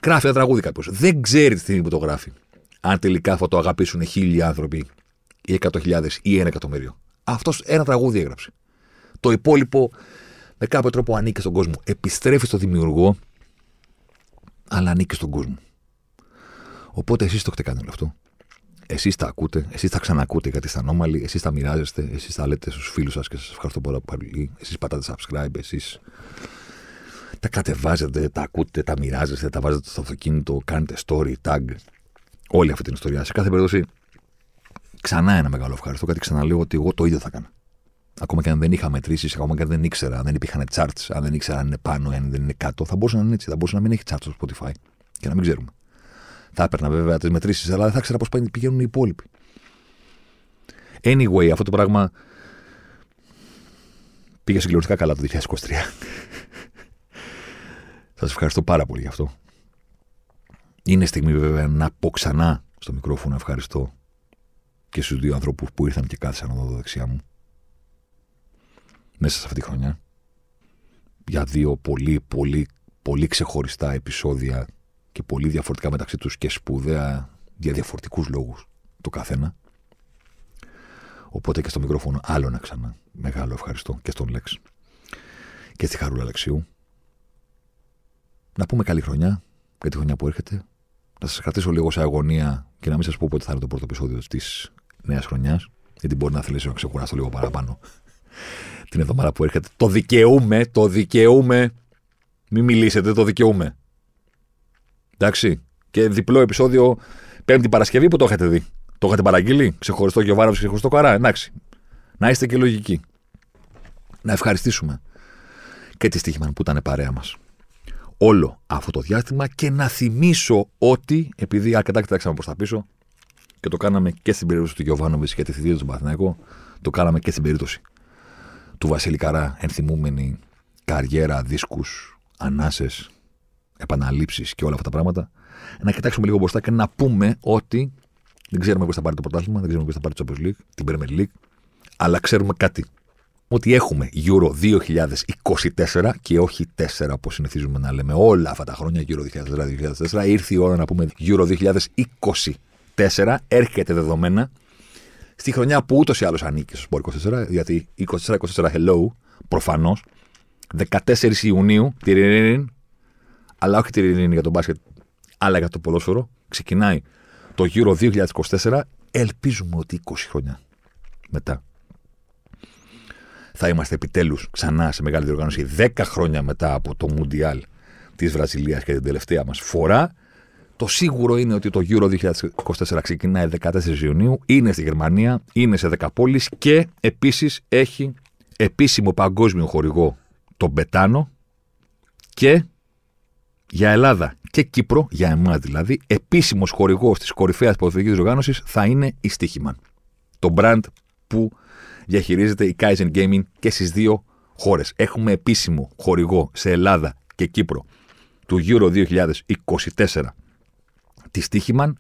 γράφει ένα τραγούδι κάποιος, δεν ξέρει τη στιγμή που το γράφει. Αν τελικά θα το αγαπήσουν χίλιοι άνθρωποι, ή εκατό χιλιάδε ή ένα εκατομμύριο. Αυτός ένα τραγούδι έγραψε. Το υπόλοιπο με κάποιο τρόπο ανήκει στον κόσμο. Επιστρέφει στο δημιουργό, αλλά ανήκει στον κόσμο. Οπότε εσείς το έχετε κάνει όλο αυτό. Εσείς τα ακούτε, εσείς τα ξανακούτε γιατί είστε ανώμαλοι, εσείς τα μοιράζεστε, εσείς τα λέτε στους φίλους σας και σας ευχαριστώ πάρα πολύ. Εσείς πατάτε subscribe, εσείς τα κατεβάζετε, τα ακούτε, τα μοιράζεστε, τα βάζετε στο αυτοκίνητο, κάνετε story, tag. Όλη αυτή την ιστορία. Σε κάθε περίπτωση, ξανά ένα μεγάλο ευχαριστώ, γιατί ξαναλέω ότι εγώ το ίδιο θα έκανα. Ακόμα και αν δεν είχα μετρήσεις, ακόμα και αν δεν ήξερα, αν δεν υπήρχαν charts, αν δεν ήξερα αν είναι πάνω, αν δεν είναι κάτω, θα μπορούσε να είναι έτσι. Θα μπορούσε να μην έχει charts στο Spotify και να μην ξέρουμε. Θα έπαιρνα βέβαια τις μετρήσεις, αλλά δεν θα ξέρα πώς πηγαίνουν οι υπόλοιποι. Anyway, αυτό το πράγμα πήγε συγκλονιστικά καλά το 2023. Σας ευχαριστώ πάρα πολύ γι' αυτό. Είναι στιγμή βέβαια να πω ξανά στο μικρόφωνο ευχαριστώ και στους δύο ανθρώπους που ήρθαν και κάθισαν εδώ δεξιά μου μέσα σε αυτή τη χρονιά για δύο πολύ πολύ πολύ ξεχωριστά επεισόδια και πολύ διαφορετικά μεταξύ τους και σπουδαία για διαφορετικούς λόγους το καθένα. Οπότε και στο μικρόφωνο άλλο να ξανά. Μεγάλο ευχαριστώ και στον Λέξ και στη Χαρούλα Αλεξίου. Να πούμε καλή χρονιά για τη χρονιά που έρχεται. Να σας κρατήσω λίγο σε αγωνία και να μην σας πω πότε θα είναι το πρώτο επεισόδιο της νέας χρονιάς. Γιατί μπορεί να θελήσω να ξεκουράσω λίγο παραπάνω την εβδομάδα που έρχεται. Το δικαιούμαι, το δικαιούμαι. Μην μιλήσετε, το δικαιούμαι. Εντάξει. Και διπλό επεισόδιο Πέμπτη Παρασκευή που το έχετε δει. Το έχετε παραγγείλει; Ξεχωριστό Γιωβάνο, ξεχωριστό Καρά. Εντάξει. Να είστε και λογικοί. Να ευχαριστήσουμε και τη Στίχημαν που ήταν παρέα μας όλο αυτό το διάστημα και να θυμίσω ότι, επειδή αρκετά κοιτάξαμε προ τα πίσω και το κάναμε και στην περίπτωση του Γιωβάνοβιτς και τη θητεία του Παθηναϊκού, το κάναμε και στην περίπτωση του Βασίλη Καρά, ενθυμούμενη καριέρα, δίσκους, ανάσες, επαναλήψεις και όλα αυτά τα πράγματα. Να κοιτάξουμε λίγο μπροστά και να πούμε ότι δεν ξέρουμε πώ θα πάρει το πρωτάθλημα, δεν ξέρουμε πώ θα πάρει το Champions League, την Premier League, αλλά ξέρουμε κάτι. Ότι έχουμε Euro 2024 και όχι 4 όπως συνηθίζουμε να λέμε όλα αυτά τα χρόνια Euro 2004-2004 ήρθε η ώρα να πούμε Euro 2024 έρχεται δεδομένα. Στη χρονιά που ούτως ή άλλως ανήκει στο Sport 24 γιατί 24-24 hello προφανώς. 14 Ιουνίου τυριριν, αλλά όχι τυριριν για τον μπάσκετ αλλά για το ποδόσφαιρο ξεκινάει το Euro 2024 ελπίζουμε ότι 20 χρόνια μετά θα είμαστε επιτέλους ξανά σε μεγάλη διοργάνωση 10 χρόνια μετά από το Μουντιάλ της Βραζιλίας και την τελευταία μας φορά. Το σίγουρο είναι ότι το Euro 2024 ξεκινάει 14 Ιουνίου, είναι στη Γερμανία, είναι σε 10 πόλεις και επίσης έχει επίσημο παγκόσμιο χορηγό τον Μπετάνο και για Ελλάδα και Κύπρο, για εμάς δηλαδή, επίσημος χορηγός της κορυφαίας ποδοσφαιρικής διοργάνωση θα είναι η Στίχημαν. Το brand που διαχειρίζεται η Kaizen Gaming και στις δύο χώρες. Έχουμε επίσημο χορηγό σε Ελλάδα και Κύπρο του Euro 2024 τη Στίχημαν,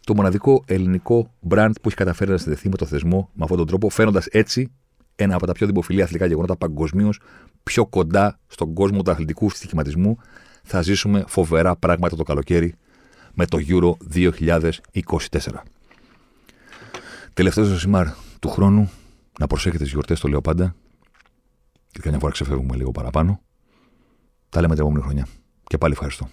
το μοναδικό ελληνικό brand που έχει καταφέρει να συνδεθεί με το θεσμό με αυτόν τον τρόπο, φέρνοντα έτσι ένα από τα πιο δημοφιλή αθλητικά γεγονότα παγκοσμίως πιο κοντά στον κόσμο του αθλητικού στοιχηματισμού. Θα ζήσουμε φοβερά πράγματα το καλοκαίρι με το Euro 2024. Τελευταίο Ζωσιμάρ του χρόνου, να προσέχετε τις γιορτές, το λέω πάντα. Και καμιά φορά ξεφεύγουμε λίγο παραπάνω. Τα λέμε την επόμενη χρονιά. Και πάλι ευχαριστώ.